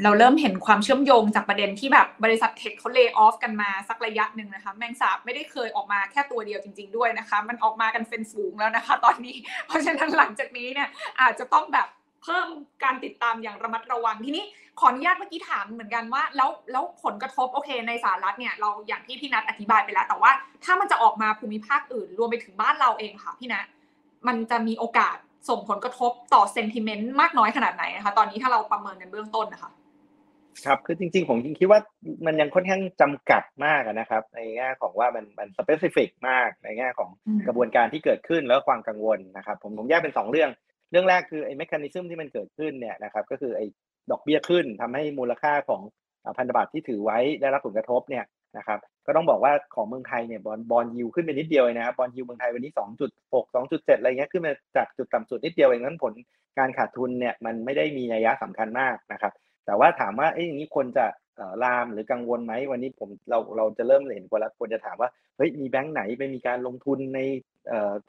Speaker 1: เราเริ่มเห็นความเชื่อมโยงจากประเด็นที่แบบบริษัทเทคเขา lay off กันมาสักระยะหนึ่งนะคะ แมงสาบไม่ได้เคยออกมาแค่ตัวเดียวจริง ๆ ด้วยนะคะ มันออกมากันเป็นฝูงแล้วนะคะ ตอนนี้ เพราะฉะนั้นหลังจากนี้เนี่ยอาจจะต้องแบบเพิ่มการติดตามอย่างระมัดระวังทีนี้ขออนุญาตเมื่อกี้ถามเหมือนกันว่า แล้วแล้วผลกระทบโอเคในสหรัฐเนี่ยเราอย่างที่พี่นัทอธิบายไปแล้ว แต่ว่าถ้ามันจะออกมาภูมิภาคอื่น รวมไปถึงบ้านเราเองค่ะพี่นะมันจะมีโอกาสส่งผลกระทบต่อเซนติเมนต์มากน้อยขนาดไหนนะคะ ตอนนี้ถ้าเราประเมินกันเบื้องต้นนะคะ
Speaker 2: ครับคือจริง ๆ ผมจริงคิดว่ามันยังค่อนข้างจำกัดมากนะครับในแง่ของว่ามันมันสเปซิฟิกมากในแง่ของกระบวนการที่เกิดขึ้นแล้วความกังวลนะครับ ผมผมแยกเป็น 2 เรื่อง เรื่องแรกคือไอ้ mechanism ที่มันเกิดขึ้นเนี่ยนะครับก็คือไอ้ดอกเบี้ยขึ้นทำให้มูลค่าของพันธบัตรที่ถือไว้ได้รับผลกระทบเนี่ยนะครับก็ต้องบอกว่าของเมืองไทยเนี่ย bond bond yield ขึ้นไปนิดเดียวนะครับ bond yield เมืองไทยวันนี้ 2.6 2.7 อะไรเงี้ยขึ้นมาจากจุดต่ำสุดนิดเดียวเองนั้นผลการขาดทุนเนี่ยมันไม่ได้มีนัยยะสำคัญมากนะครับ แต่ว่าถามว่าเอ้ยอย่างนี้คนจะลามหรือกังวลไหมวันนี้ผมเราเราจะเริ่มเห็นคนละคนจะถามว่าเฮ้ยมีแบงค์ไหนไปมีการลงทุนใน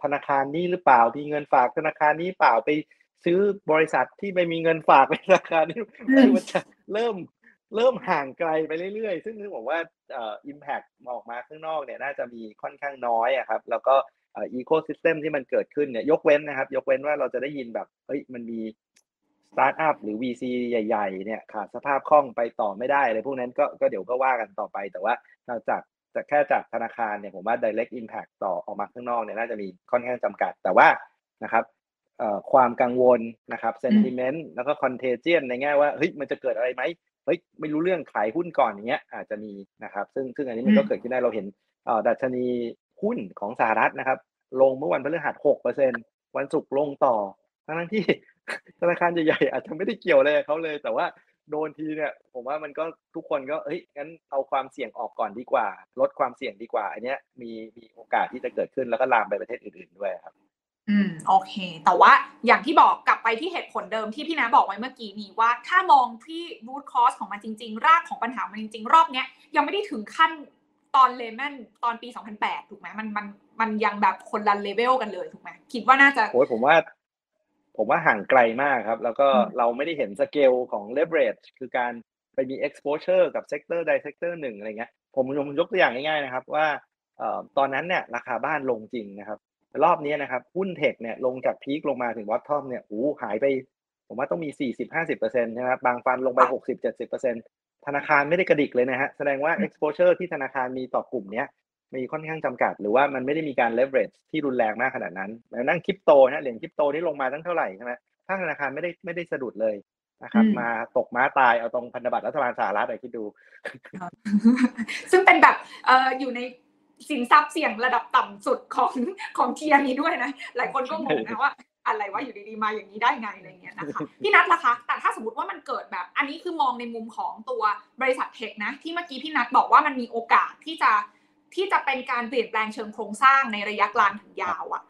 Speaker 2: ธนาคารนี้หรือเปล่ามีเงินฝากธนาคารนี้เปล่าไปซื้อบริษัทที่ไม่มีเงินฝากในธนาคารนี้มันจะเริ่มเริ่มห่างไกลไปเรื่อยๆ ซึ่งซึ่งบอกว่า impact ออกมาข้างนอกเนี่ยน่าจะมีค่อนข้างน้อยอะครับแล้วก็ ecosystem ที่มันเกิดขึ้นเนี่ยยกเว้นนะครับ ยกเว้นว่าเราจะได้ยินแบบเฮ้ยมันมี สตาร์ทอัพหรือ VC ใหญ่ๆเนี่ยขาดสภาพคล่องไปต่อไม่ได้อะไรพวกนั้นก็ก็เดี๋ยวก็ว่ากันต่อไป แต่ว่าจากจากแค่จากธนาคารเนี่ยผมว่า direct impact ต่อออกมาข้างนอกเนี่ยน่าจะมีค่อนข้างจำกัด แต่ว่านะครับความกังวลนะครับ sentiment แล้วก็ contagion ในแง่ว่าเฮ้ยมันจะเกิดอะไรไหมเฮ้ยไม่รู้เรื่องขายหุ้นก่อนอย่างเงี้ยอาจจะมีนะครับ ซึ่งซึ่งอันนี้มันก็เกิดขึ้นได้เราเห็นดัชนีหุ้นของสหรัฐนะครับ ลงเมื่อวันพฤหัส6%วันศุกร์ลงต่อ ทั้งที่ ธนาคารใหญ่ๆอาจจะไม่ได้เกี่ยวอะไรเขาเลย แต่ว่าโดนทีเนี่ย ผมว่ามันก็ทุกคนก็เฮ้ยงั้นเอาความเสี่ยงออกก่อนดีกว่า ลดความเสี่ยงดีกว่า อันเนี้ยมีมีโอกาสที่จะเกิดขึ้นแล้วก็ลามไปประเทศอื่นๆด้วยครับ
Speaker 1: อืมโอเค แต่ว่าอย่างที่บอกกลับไปที่เหตุผลเดิมที่พี่นาบอกไว้เมื่อกี้นี้ว่าถ้ามองที่รูทคอสของมันจริง ๆ รากของปัญหามันจริง ๆ รอบเนี้ยยังไม่ได้ถึงขั้นตอนเลมอนตอนปี 2008 ถูกไหมมันมันมันยังแบบคนละเลเวลกันเลยถูกไหมคิดว่าน่าจะ
Speaker 2: โอ้ยผมว่า ผมว่าห่างไกลมากครับ แล้วก็เราไม่ได้เห็นสเกลของ leverage คือการไปมี exposure กับ sector ใด sector หนึ่งอะไรเงี้ยผมยกตัวอย่างง่ายๆนะครับว่าตอนนั้นเนี่ยราคาบ้านลงจริงนะครับ รอบนี้นะครับหุ้นเทคเนี่ยลงจาก peak ลงมาถึง bottom เนี่ยโอ้หายไป ผมว่าต้องมี 40-50%นะครับบาง fund ลงไป 60-70%ธนาคารไม่ได้กระดิกเลยนะฮะแสดงว่า exposure ที่ธนาคารมีต่อกลุ่มเนี้ย มีค่อนข้างจำกัด หรือว่ามันไม่ได้มีการ leverage ที่รุนแรงมากขนาดนั้นแล้วยิ่งคริปโตนะเหรียญคริปโตนี่ลงมาตั้งเท่าไหร่ใช่ไหมถ้าธนาคารไม่ได้ไม่ได้สะดุดเลยนะครับมาตกม้าตายเอาตรงพันธบัตรรัฐบาลสหรัฐไปคิดดู
Speaker 1: ซึ่งเป็นแบบเอ่ออยู่ในสินทรัพย์เสี่ยงระดับต่ำสุดของของเทียนี้ด้วยนะ หลายคนก็งงนะว่าอะไรว่าอยู่ดีๆมาอย่างนี้ได้ไงอะไรเงี้ยนะคะพี่นัทล่ะคะ แต่ถ้าสมมติว่ามันเกิดแบบ อันนี้คือมองในมุมของตัวบริษัทเทคนะ ที่เมื่อกี้พี่นัทบอกว่ามันมีโอกาสที่จะ ที่จะเป็นการเปลี่ยนแปลงเชิงโครงสร้างในระยะกลางถึงยาวอะ่ะ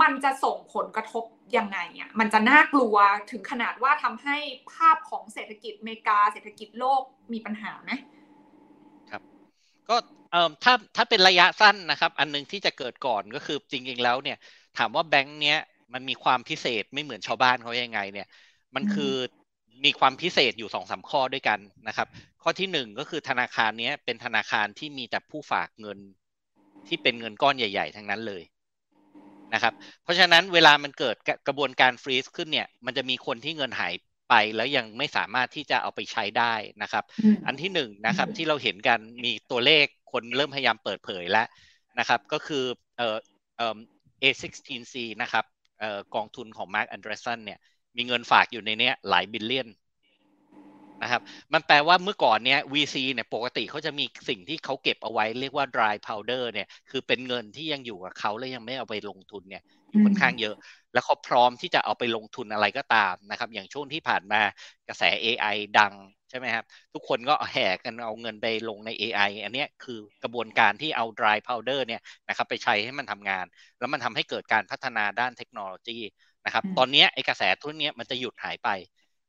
Speaker 1: มันจะส่งผลกระทบยังไงอะมันจะน่ากลัวถึงขนาดว่าทำให้ภาพของเศรษฐกิจอเมริกา เศรษฐกิจโลกมีปัญหาไหม
Speaker 3: ครับ ก็เอ่อถ้าถ้าเป็นระยะสั้นนะครับ อันนึงที่จะเกิดก่อนก็คือจริงๆแล้วเนี่ย ถามว่าแบงค์เนี้ยมันมีความพิเศษไม่เหมือนชาวบ้านเขายังไง เนี่ย มันคือ มีความพิเศษอยู่สองสาข้อด้วยกันนะครับ ข้อที่หนึ่งก็คือธนาคารนี้เป็นธนาคารที่มีแต่ผู้ฝากเงินที่เป็นเงินก้อนใหญ่ ๆ ทั้งนั้นเลยนะครับ เพราะฉะนั้นเวลามันเกิดกระบวนการฟรีซขึ้นเนี่ย มันจะมีคนที่เงินหายไปแล้วยังไม่สามารถที่จะเอาไปใช้ได้นะครับ อันที่หนึ่งนะครับที่เราเห็นกันมีตัวเลขคนเริ่มพยายามเปิดเผยแล้วนะครับ ก็คือเอ่อเอ่อ A16C นะครับเอ่อกองทุนของ Mark Andreessen เนี่ย มีเงินฝากอยู่ในนี้หลายบิลเลียนนะครับมันแปลว่าเมื่อก่อนเนี้ย VC เนี่ยปกติเขาจะมีสิ่งที่เขาเก็บเอาไว้เรียกว่า dry powder เนี่ยคือเป็นเงินที่ยังอยู่กับเขาและยังไม่เอาไปลงทุนเนี่ยค่อนข้างเยอะ แล้วเขาพร้อมที่จะเอาไปลงทุนอะไรก็ตามนะครับ อย่างช่วงที่ผ่านมากระแส AI ดังใช่ไหมครับ ทุกคนก็แห่กันเอาเงินไปลงใน AI อันนี้คือกระบวนการที่เอา dry powder เนี่ยนะครับไปใช้ให้มันทำงาน แล้วมันทำให้เกิดการพัฒนาด้านเทคโนโลยี นะครับตอนนี้ไอ้กระแสทุนนี้มันจะหยุดหายไป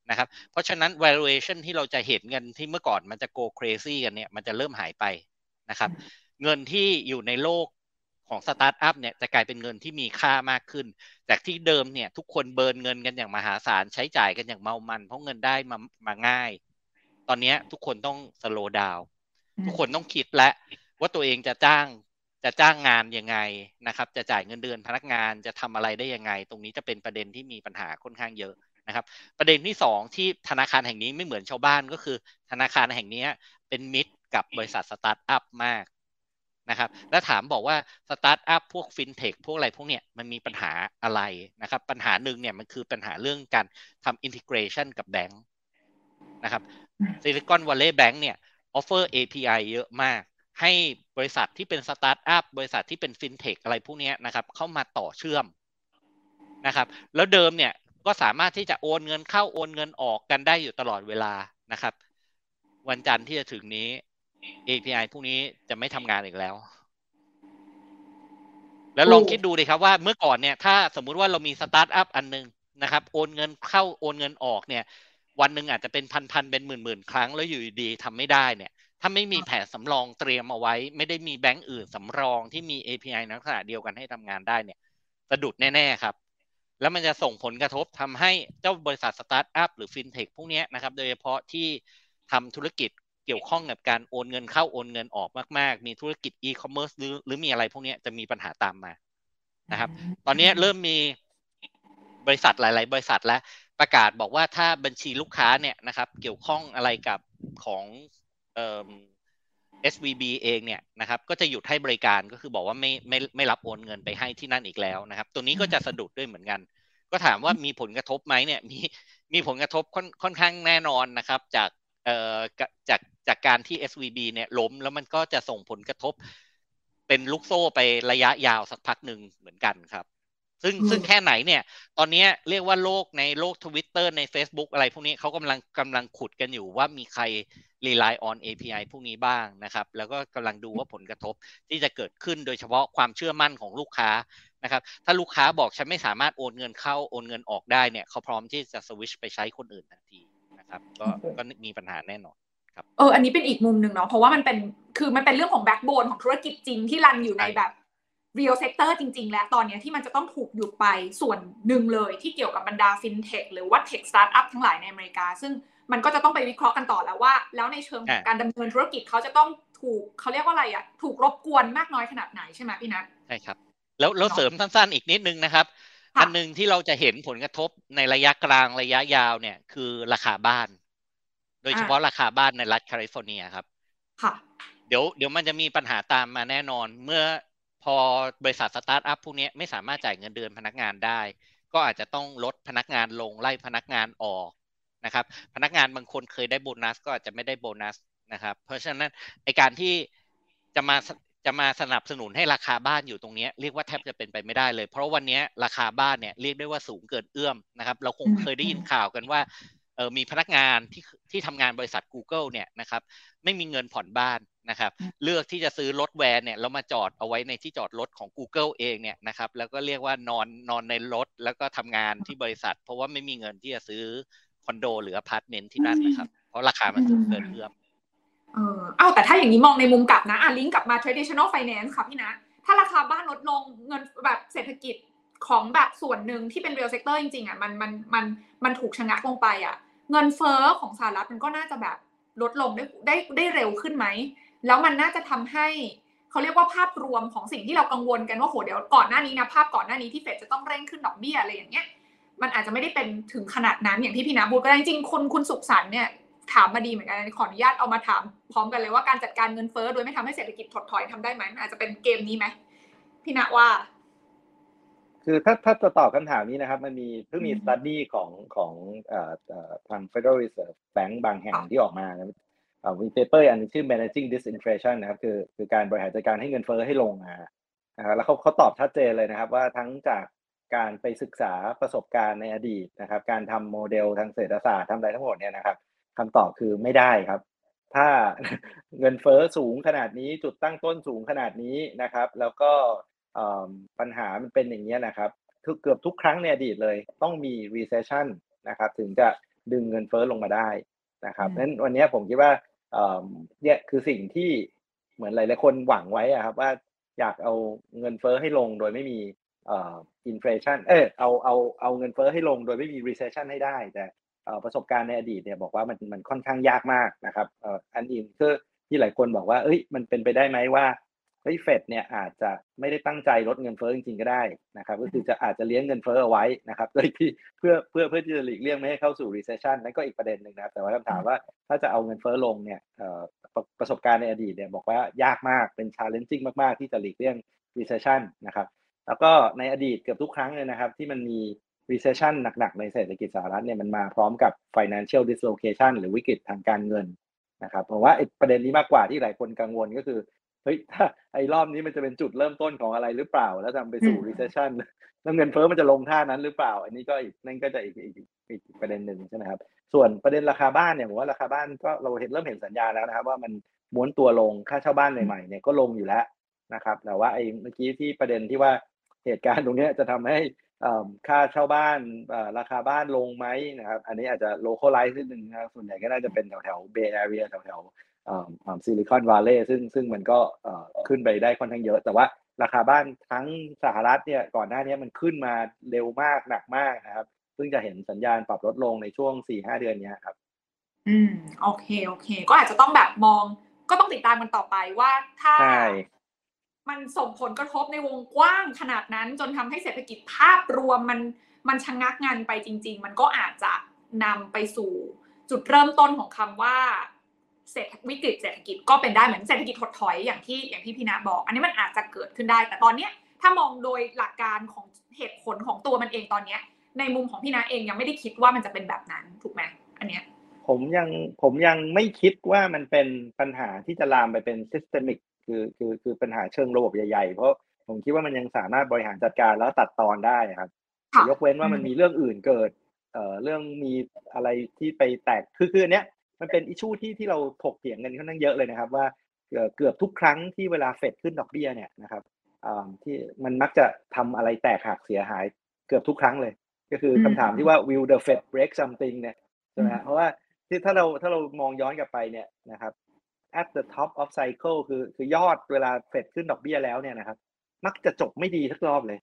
Speaker 3: นะครับเพราะฉะนั้น valuation ที่เราจะเห็นเงินที่เมื่อก่อนมันจะ go crazy กันเนี่ยมันจะเริ่มหายไปนะครับ เงินที่อยู่ในโลกของสตาร์ทอัพเนี่ยจะกลายเป็นเงินที่มีค่ามากขึ้น จากที่เดิมเนี่ยทุกคน burn เงินกันอย่างมหาศาลใช้จ่ายกันอย่างเมามัน เพราะเงินได้มามาง่าย ตอนนี้ทุกคนต้อง slow down ทุกคนต้องคิดและว่าตัวเองจะจ้าง จะจ้างงานยังไงนะครับ จะจ่ายเงินเดือนพนักงานจะทำอะไรได้ยังไง ตรงนี้จะเป็นประเด็นที่มีปัญหาค่อนข้างเยอะนะครับ ประเด็นที่สองที่ธนาคารแห่งนี้ไม่เหมือนชาวบ้านก็คือ ธนาคารแห่งนี้เป็นมิตรกับบริษัทสตาร์ทอัพมากนะครับ แล้วถามบอกว่าสตาร์ทอัพพวกฟินเทคพวกอะไรพวกเนี้ยมันมีปัญหาอะไรนะครับ ปัญหาหนึ่งเนี่ยมันคือปัญหาเรื่องการทำ integration กับแบงค์นะครับซิลิคอนวัลเลย์แบงค์เนี่ยออฟเฟอร์ API เยอะมาก ให้บริษัทที่เป็นสตาร์ทอัพบริษัทที่เป็นฟินเทคอะไรพวกนี้นะครับเข้ามาต่อเชื่อมนะครับ แล้วเดิมเนี่ยก็สามารถที่จะโอนเงินเข้าโอนเงินออกกันได้อยู่ตลอดเวลานะครับ วันจันทร์ที่จะถึงนี้ API พวกนี้จะไม่ทำงานอีกแล้ว แล้วลองคิดดูดิครับว่าเมื่อก่อนเนี่ยถ้าสมมุติว่าเรามีสตาร์ทอัพอันนึงนะครับ โอนเงินเข้าโอนเงินออกเนี่ย วันหนึ่งอาจจะเป็นพันๆเป็นหมื่นๆครั้งแล้วอยู่ดีทำไม่ได้เนี่ย ถ้าไม่มีแผนสำรองเตรียมเอาไว้ ไม่ได้มีแบงก์อื่นสำรองที่มี API ในลักษณะเดียวกันให้ทำงานได้เนี่ยสะดุดแน่ๆครับ แล้วมันจะส่งผลกระทบทำให้เจ้าบริษัทสตาร์ทอัพหรือฟินเทคพวกนี้นะครับ โดยเฉพาะที่ทำธุรกิจเกี่ยวข้องกับการโอนเงินเข้าโอนเงินออกมาก ๆ มีธุรกิจอีคอมเมิร์ซหรือหรือมีอะไรพวกนี้จะมีปัญหาตามมานะครับ ตอนนี้เริ่มมีบริษัทหลาย ๆ บริษัทแล้วประกาศบอกว่าถ้าบัญชีลูกค้าเนี่ยนะครับ เกี่ยวข้องอะไรกับของเอ่อ SVB เองเนี่ยนะครับก็จะหยุดให้บริการก็คือบอกว่าไม่ไม่ไม่รับโอนเงินไปให้ที่นั่นอีกแล้วนะครับ ตัวนี้ก็จะสะดุดด้วยเหมือนกัน ก็ถามว่ามีผลกระทบไหมเนี่ยมีมีผลกระทบค่อนค่อนข้างแน่นอนนะครับ จากเอ่อจากจากการที่ SVB เนี่ยล้มแล้วมันก็จะส่งผลกระทบ เป็นลูกโซ่ไประยะยาวสักพักหนึ่งเหมือนกันครับ ซึ่งซึ่งแค่ไหนเนี่ย ตอนนี้เรียกว่าโลกในโลกทวิตเตอร์ใน Facebook อะไรพวกนี้เขากำลังกำลังขุดกันอยู่ว่ามีใคร rely on API พวกนี้บ้างนะครับ แล้วก็กำลังดูว่าผลกระทบที่จะเกิดขึ้นโดยเฉพาะความเชื่อมั่นของลูกค้านะครับ ถ้าลูกค้าบอกฉันไม่สามารถโอนเงินเข้าโอนเงินออกได้เนี่ยเขาพร้อมที่จะสวิชไปใช้คนอื่นทันทีนะครับ ก็ก็มีปัญหาแน่นอนครับ
Speaker 1: เอออันนี้เป็นอีกมุมหนึ่งเนาะเพราะว่ามันเป็นคือมันเป็นเรื่องของ backbone ของธุรกิจจริงที่รันอยู่ในแบบ real sector จริง ๆ แล้วตอนนี้ที่มันจะต้องถูกหยุดไปส่วนหนึ่งเลยที่เกี่ยวกับบรรดาฟินเทคหรือว่าเทคสตาร์ทอัพทั้งหลายในอเมริกา ซึ่งมันก็จะต้องไปวิเคราะห์กันต่อแล้วว่า แล้วในเชิงของการดำเนินธุรกิจเขาจะต้องถูกเขาเรียกว่าอะไรอะถูกรบกวนมากน้อยขนาดไหนใช่ไหมพี่นัท
Speaker 3: ใช่ครับ แล้วเราเสริมสั้นๆ อีกนิดนึงนะครับอันหนึ่งที่เราจะเห็นผลกระทบในระยะกลางระยะยาวเนี่ย คือราคาบ้าน โดยเฉพาะราคาบ้านในรัฐแคลิฟอร์เนียครับ
Speaker 1: ค่ะ
Speaker 3: เดี๋ยวเดี๋ยวมันจะมีปัญหาตามมาแน่นอนเมื่อ พอบริษัทสตาร์ทอัพพวกนี้ไม่สามารถจ่ายเงินเดือนพนักงานได้ ก็อาจจะต้องลดพนักงานลงไล่พนักงานออกนะครับ พนักงานบางคนเคยได้โบนัสก็อาจจะไม่ได้โบนัสนะครับ เพราะฉะนั้นไอการที่จะมาจะมาสนับสนุนให้ราคาบ้านอยู่ตรงนี้เรียกว่าแทบจะเป็นไปไม่ได้เลย เพราะวันนี้ราคาบ้านเนี่ยเรียกได้ว่าสูงเกินเอื้อมนะครับ เราคงเคยได้ยินข่าวกันว่า เออมีพนักงานที่ที่ทำงานบริษัท Google เนี่ยนะครับไม่มีเงินผ่อนบ้านนะครับเลือกที่จะซื้อรถแวนเนี่ยแล้วมาจอดเอาไว้ในที่จอดรถของ Google เองเนี่ยนะครับแล้วก็เรียกว่านอนนอนในรถแล้วก็ทำงานที่บริษัท เพราะว่าไม่มีเงินที่จะซื้อคอนโดหรืออพาร์ตเมนต์ที่นั่นนะครับ เพราะราคามันสูงเกินเอื้อม
Speaker 1: เออเอาแต่ถ้าอย่างนี้มองในมุมกลับนะอะลิงก์กลับมา traditional finance ค่ะพี่นะ ถ้าราคาบ้านลดลงเงินแบบเศรษฐกิจของแบบส่วนหนึ่งที่เป็น real sector จริงๆอะมันมันมันมันถูกชะงักลงไปอะ เงินเฟ้อของสหรัฐมันก็น่าจะแบบลดลงได้ได้ได้เร็วขึ้นไหม แล้วมันน่าจะทำให้เขาเรียกว่าภาพรวมของสิ่งที่เรากังวลกันว่าโหเดี๋ยวก่อนหน้านี้นะภาพก่อนหน้านี้ที่เฟดจะต้องเร่งขึ้นดอกเบี้ยอะไรอย่างเงี้ยมันอาจจะไม่ได้เป็นถึงขนาดนั้นอย่างที่พี่นาพูดก็ได้จริงคุณคุณสุขสันต์เนี่ยถามมาดีเหมือนกันขออนุญาตเอามาถามพร้อมกันเลยว่าการจัดการเงินเฟ้อโดยไม่ทำให้เศรษฐกิจถดถอยทำได้ไหมมันอาจจะเป็นเกมนี้ไหมพี่ณว่า
Speaker 2: คือถ้าถ้าจะตอบคำถามนี้นะครับ มันมีเพิ่งมี study ของของเอ่อเอ่อทาง Federal Reserve Bank บางแห่งที่ออกมานะเอ่อมี paper อันนึงชื่อ managing disinflation นะครับ คือคือการบริหารจัดการให้เงินเฟ้อให้ลงมานะครับแล้วเขาเขาตอบชัดเจนเลยนะครับ ว่าทั้งจากการไปศึกษาประสบการณ์ในอดีตนะครับ การทำโมเดลทางเศรษฐศาสตร์ทำอะไรทั้งหมดเนี่ยนะครับคำตอบคือไม่ได้ครับ ถ้าเงินเฟ้อสูงขนาดนี้จุดตั้งต้นสูงขนาดนี้นะครับ แล้วก็ ปัญหามันเป็นอย่างนี้นะครับทุกเกือบทุกครั้งในอดีตเลย ต้องมี recession นะครับ ถึงจะดึงเงินเฟ้อลงมาได้นะครับนั้นวันนี้ผมคิดว่าเนี่ยคือสิ่งที่เหมือนหลายๆคนหวังไว้อะครับ ว่าอยากเอาเงินเฟ้อให้ลงโดยไม่มีเอ่อ inflation เออเอาเอาเอาเงินเฟ้อให้ลงโดยไม่มี recession ให้ได้ แต่ประสบการณ์ในอดีตเนี่ยบอกว่ามันมันค่อนข้างยากมากนะครับเอ่ออันอื่นคือที่หลายคนบอกว่าเอ้ยมันเป็นไปได้ไหมว่า เฮ้ยเฟดเนี่ยอาจจะไม่ได้ตั้งใจลดเงินเฟ้อจริงๆก็ได้นะครับ ก็คือจะอาจจะเลี้ยงเงินเฟ้อเอาไว้นะครับโดยที่เพื่อเพื่อเพื่อที่จะหลีกเลี่ยงไม่ให้เข้าสู่ recession นั่นก็อีกประเด็นหนึ่งนะครับ แต่ว่าคำถามว่าถ้าจะเอาเงินเฟ้อลงเนี่ยประสบการณ์ในอดีตเนี่ยบอกว่ายากมากเป็น challenging มากๆ ที่จะหลีกเลี่ยง recession นะครับ แล้วก็ในอดีตเกือบทุกครั้งเลยนะครับ ที่มันมี recession หนักๆ ในเศรษฐกิจสหรัฐเนี่ยมันมาพร้อมกับ financial dislocation หรือวิกฤตทางการเงินนะครับผมว่าประเด็นนี้มากกว่าที่หลายคนกังวลก็คือ เฮ้ยถ้าไอ้รอบนี้มันจะเป็นจุดเริ่มต้นของอะไรหรือเปล่า แล้วทำไปสู่ recession แล้วเงินเฟ้อมันจะลงท่านั้นหรือเปล่า อันนี้ก็อีกนั่นก็จะอีกอีกอีกประเด็นหนึ่งใช่ไหมครับ ส่วนประเด็นราคาบ้านเนี่ยผมว่าราคาบ้านก็เราเห็นเริ่มเห็นสัญญาแล้วนะครับว่ามันม้วนตัวลงค่าเช่าบ้านใหม่ๆเนี่ยก็ลงอยู่แล้วนะครับ แต่ว่าไอ้เมื่อกี้ที่ประเด็นที่ว่าเหตุการณ์ตรงนี้จะทำให้ค่าเช่าบ้านราคาบ้านลงไหมนะครับ อันนี้อาจจะ localize นิดนึงนะครับส่วนใหญ่ก็น่าจะเป็นแถวแถว Bay Area แถวแถว ซิลิคอนวัลเลย์ซึ่งซึ่งมันก็ขึ้นไปได้ค่อนข้างเยอะ แต่ว่าราคาบ้านทั้งสหรัฐเนี่ยก่อนหน้านี้มันขึ้นมาเร็วมากหนักมากนะครับเพิ่งจะเห็นสัญญาณปรับลดลงในช่วงสี่ห้าเดือนนี้ครับ
Speaker 1: อืมโอเคโอเค ก็อาจจะต้องแบบมอง ก็ต้องติดตามกันต่อไปว่าถ้ามันส่งผลกระทบในวงกว้างขนาดนั้น จนทำให้เศรษฐกิจภาพรวมมันมันชะงักงันไปจริง ๆ มันก็อาจจะนำไปสู่จุดเริ่มต้นของคำว่า เศรษฐวิกฤตเศรษฐกิจก็เป็นได้เหมือนเศรษฐกิจถดถอยอย่างที่อย่างที่พี่นาบอก อันนี้มันอาจจะเกิดขึ้นได้ แต่ตอนเนี้ยถ้ามองโดยหลักการของเหตุผลของตัวมันเองตอนเนี้ย ในมุมของพี่นาเองยังไม่ได้คิดว่ามันจะเป็นแบบนั้นถูกไหมอันเนี้ย
Speaker 2: ผมยังผมยังไม่คิดว่ามันเป็นปัญหาที่จะลามไปเป็น systemic คือคือคือปัญหาเชิงระบบใหญ่ๆ เพราะผมคิดว่ามันยังสามารถบริหารจัดการแล้วตัดตอนได้ครับยกเว้นว่ามันมีเรื่องอื่นเกิดเอ่อเรื่องมีอะไรที่ไปแตกคือคือเนี้ย มันเป็นอิชูที่ที่เราถกเถียงกันค่อนข้างเยอะเลยนะครับ ว่าเกือบทุกครั้งที่เวลาเฟดขึ้นดอกเบี้ยเนี่ยนะครับที่มันมักจะทำอะไรแตกหักเสียหายเกือบทุกครั้งเลย ก็คือคำถามที่ว่า will the Fed break something เนี่ยใช่ไหมเพราะว่าที่ถ้าเราถ้าเรามองย้อนกลับไปเนี่ยนะครับ at the top of cycle คือคือยอดเวลาเฟดขึ้นดอกเบี้ยแล้วเนี่ยนะครับ มักจะจบไม่ดีสักรอบเลย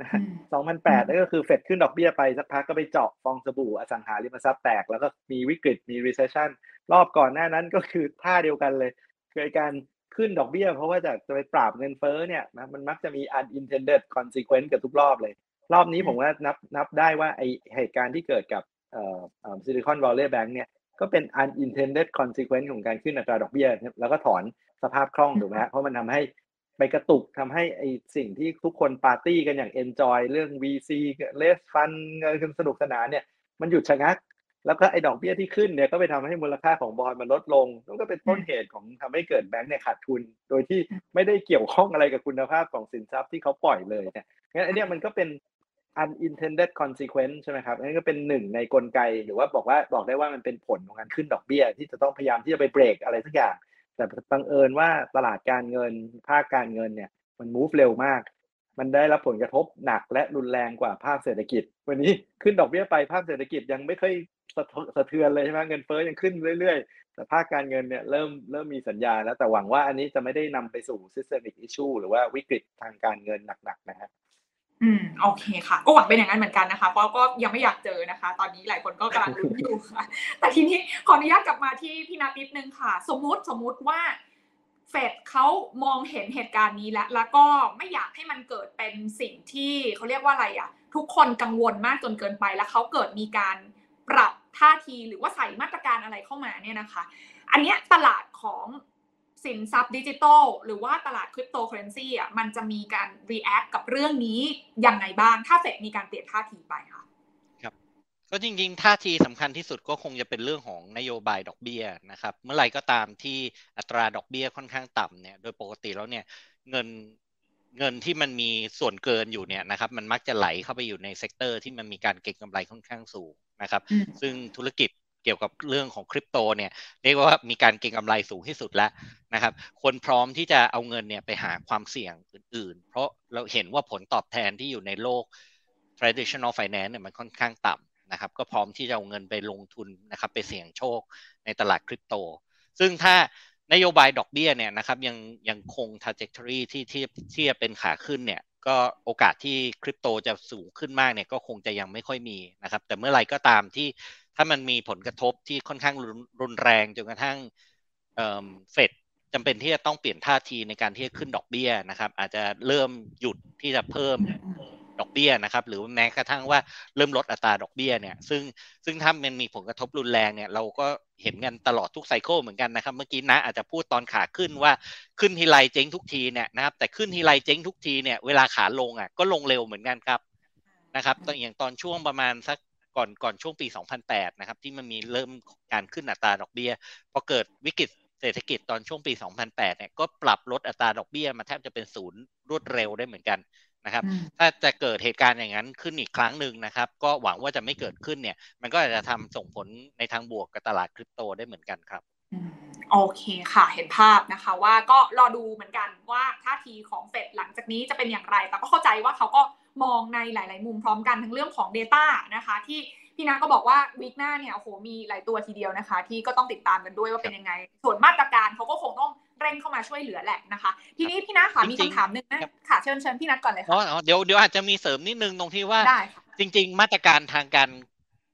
Speaker 2: นะ2008นั่นก็คือเฟดขึ้นดอกเบี้ยไปสักพักก็ไปเจาะฟองสบู่อสังหาริมทรัพย์แตก แล้วก็มีวิกฤตมี recession รอบก่อนหน้านั้นก็คือท่าเดียวกันเลยคือการขึ้นดอกเบี้ย เพราะว่าจะจะไปปราบเงินเฟ้อเนี่ยนะมันมักจะมี unintended consequence กับทุกรอบเลย รอบนี้ผมว่านับนับได้ว่าไอเหตุการณ์ที่เกิดกับเอ่อซิลิคอนวัลเลย์แบงก์เนี่ยก็เป็น unintended consequence ของการขึ้นอัตราดอกเบี้ย แล้วก็ถอนสภาพคล่องถูกไหมเพราะมันทำให้ ไปกระตุกทำให้ไอสิ่งที่ทุกคนปาร์ตี้กันอย่าง enjoy เรื่อง VC เลสฟันเงินสนุกสนานเนี่ย มันหยุดชะงัก แล้วก็ไอดอกเบี้ยที่ขึ้นเนี่ยก็ไปทำให้มูลค่าของบอลมันลดลงนั่นก็เป็นต้นเหตุของทำให้เกิดแบงก์เนี่ยขาดทุน โดยที่ไม่ได้เกี่ยวข้องอะไรกับคุณภาพของสินทรัพย์ที่เขาปล่อยเลยเนี่ยงั้นไอ้นี่มันก็เป็น unintended consequence ใช่ไหมครับอันนี้ก็เป็นหนึ่งในกลไก หรือว่าบอกว่าบอกได้ว่ามันเป็นผลของการขึ้นดอกเบี้ย ที่จะต้องพยายามที่จะไปเบรกอะไรสักอย่าง แต่บังเอิญว่าตลาดการเงินภาคการเงินเนี่ยมัน move เร็วมาก มันได้รับผลกระทบหนักและรุนแรงกว่าภาพเศรษฐกิจ วันนี้ขึ้นดอกเบี้ยไปภาพเศรษฐกิจยังไม่ค่อยสะเทือนเลยใช่ไหมเงินเฟ้อยังขึ้นเรื่อยๆ แต่ภาคการเงินเนี่ยเริ่มเริ่มมีสัญญาแล้วแต่หวังว่าอันนี้จะไม่ได้นำไปสู่ systemic issue หรือว่าวิกฤตทางการเงินหนักๆนะฮะ
Speaker 1: อืมโอเคค่ะ ก็หวังเป็นอย่างนั้นเหมือนกันนะคะ เพราะก็ยังไม่อยากเจอนะคะ ตอนนี้หลายคนก็กำลังรุ้นอยู่ค่ะ แต่ทีนี้ขออนุญาตกลับมาที่พี่นัทนิดนึงค่ะ สมมุติสมมุติว่าเฟดเขามองเห็นเหตุการณ์นี้แล้ว แล้วก็ไม่อยากให้มันเกิดเป็นสิ่งที่เขาเรียกว่าอะไรอะทุกคนกังวลมากจนเกินไปแล้วเขาเกิดมีการปรับท่าทีหรือว่าใส่มาตรการอะไรเข้ามาเนี่ยนะคะ อันนี้ตลาดของ สินทรัพย์ดิจิทัลหรือว่าตลาดคริปโตเคอร์เรนซีอะมันจะมีการ react กับเรื่องนี้ยังไงบ้าง ถ้าเฟดมีการเปลี่ยนท่าทีไปค่ะ
Speaker 3: ครับ ก็จริงๆ ท่าทีสำคัญที่สุดก็คงจะเป็นเรื่องของนโยบายดอกเบี้ยนะครับ เมื่อไหร่ก็ตามที่อัตราดอกเบี้ยค่อนข้างต่ำเนี่ย โดยปกติแล้วเนี่ยเงินเงินที่มันมีส่วนเกินอยู่เนี่ยนะครับมันมักจะไหลเข้าไปอยู่ใน sector ที่มันมีการเก็งกำไรค่อนข้างสูงนะครับ ซึ่งธุรกิจ เกี่ยวกับเรื่องของคริปโตเนี่ยเรียกว่ามีการเก็งกำไรสูงที่สุดแล้วนะครับ คนพร้อมที่จะเอาเงินเนี่ยไปหาความเสี่ยงอื่น ๆ เพราะเราเห็นว่าผลตอบแทนที่อยู่ในโลก traditional finance เนี่ยมันค่อนข้างต่ำนะครับ ก็พร้อมที่จะเอาเงินไปลงทุนนะครับไปเสี่ยงโชคในตลาดคริปโต ซึ่งถ้านโยบายดอกเบี้ยเนี่ยนะครับยังยังคง trajectory ที่ที่ที่จะเป็นขาขึ้นเนี่ยก็โอกาสที่คริปโตจะสูงขึ้นมากเนี่ยก็คงจะยังไม่ค่อยมีนะครับแต่เมื่อไรก็ตามที่ ถ้ามันมีผลกระทบที่ค่อนข้างรุนแรงจนกระทั่งเฟดจำเป็นที่จะต้องเปลี่ยนท่าทีในการที่จะขึ้นดอกเบี้ยนะครับ อาจจะเริ่มหยุดที่จะเพิ่มดอกเบี้ยนะครับ หรือแม้กระทั่งว่าเริ่มลดอัตราดอกเบี้ยเนี่ย ซึ่งซึ่งถ้ามันมีผลกระทบรุนแรงเนี่ย เราก็เห็นกันตลอดทุกไซเคิลเหมือนกันนะครับ เมื่อกี้นะอาจจะพูดตอนขาขึ้นว่าขึ้นทีไรเจ๊งทุกทีเนี่ยนะครับ แต่ขึ้นทีไรเจ๊งทุกทีเนี่ยเวลาขาลงอะก็ลงเร็วเหมือนกันครับนะครับตอนอย่างตอนช่วงประมาณสัก ก่อนก่อนช่วงปี 2008 นะครับ ที่มันมีเริ่มการขึ้นอัตราดอกเบี้ยพอเกิดวิกฤตเศรษฐกิจตอนช่วงปี 2008 เนี่ยก็ปรับลดอัตราดอกเบี้ยมาแทบจะเป็นศูนย์รวดเร็วได้เหมือนกันนะครับ ถ้าจะเกิดเหตุการณ์อย่างนั้นขึ้นอีกครั้งหนึ่งนะครับ ก็หวังว่าจะไม่เกิดขึ้นเนี่ย มันก็อาจจะทำส่งผลในทางบวกกับตลาดคริปโตได้เหมือนกันครับ
Speaker 1: โอเคค่ะ เห็นภาพนะคะว่าก็รอดูเหมือนกันว่าท่าทีของเฟดหลังจากนี้จะเป็นอย่างไร แต่ก็เข้าใจว่าเขาก็ มองในหลาย ๆ มุมพร้อมกันทั้งเรื่องของ Data นะคะที่พี่นาก็บอกว่าวีคหน้าเนี่ยโอ้โหมีหลายตัวทีเดียวนะคะ ที่ก็ต้องติดตามกันด้วยว่าเป็นยังไง ส่วนมาตรการเขาก็คงต้องเร่งเข้ามาช่วยเหลือแหละนะคะ ทีนี้พี่นาค่ะมีคำถามหนึ่งนะค่ะเชิญเชิญพี่นัทก่อนเลยค่ะ
Speaker 3: เดี๋ยวเดี๋ยวอาจจะมีเสริมนิดนึงตรงที่ว่าจริง ๆ มาตรการทางการ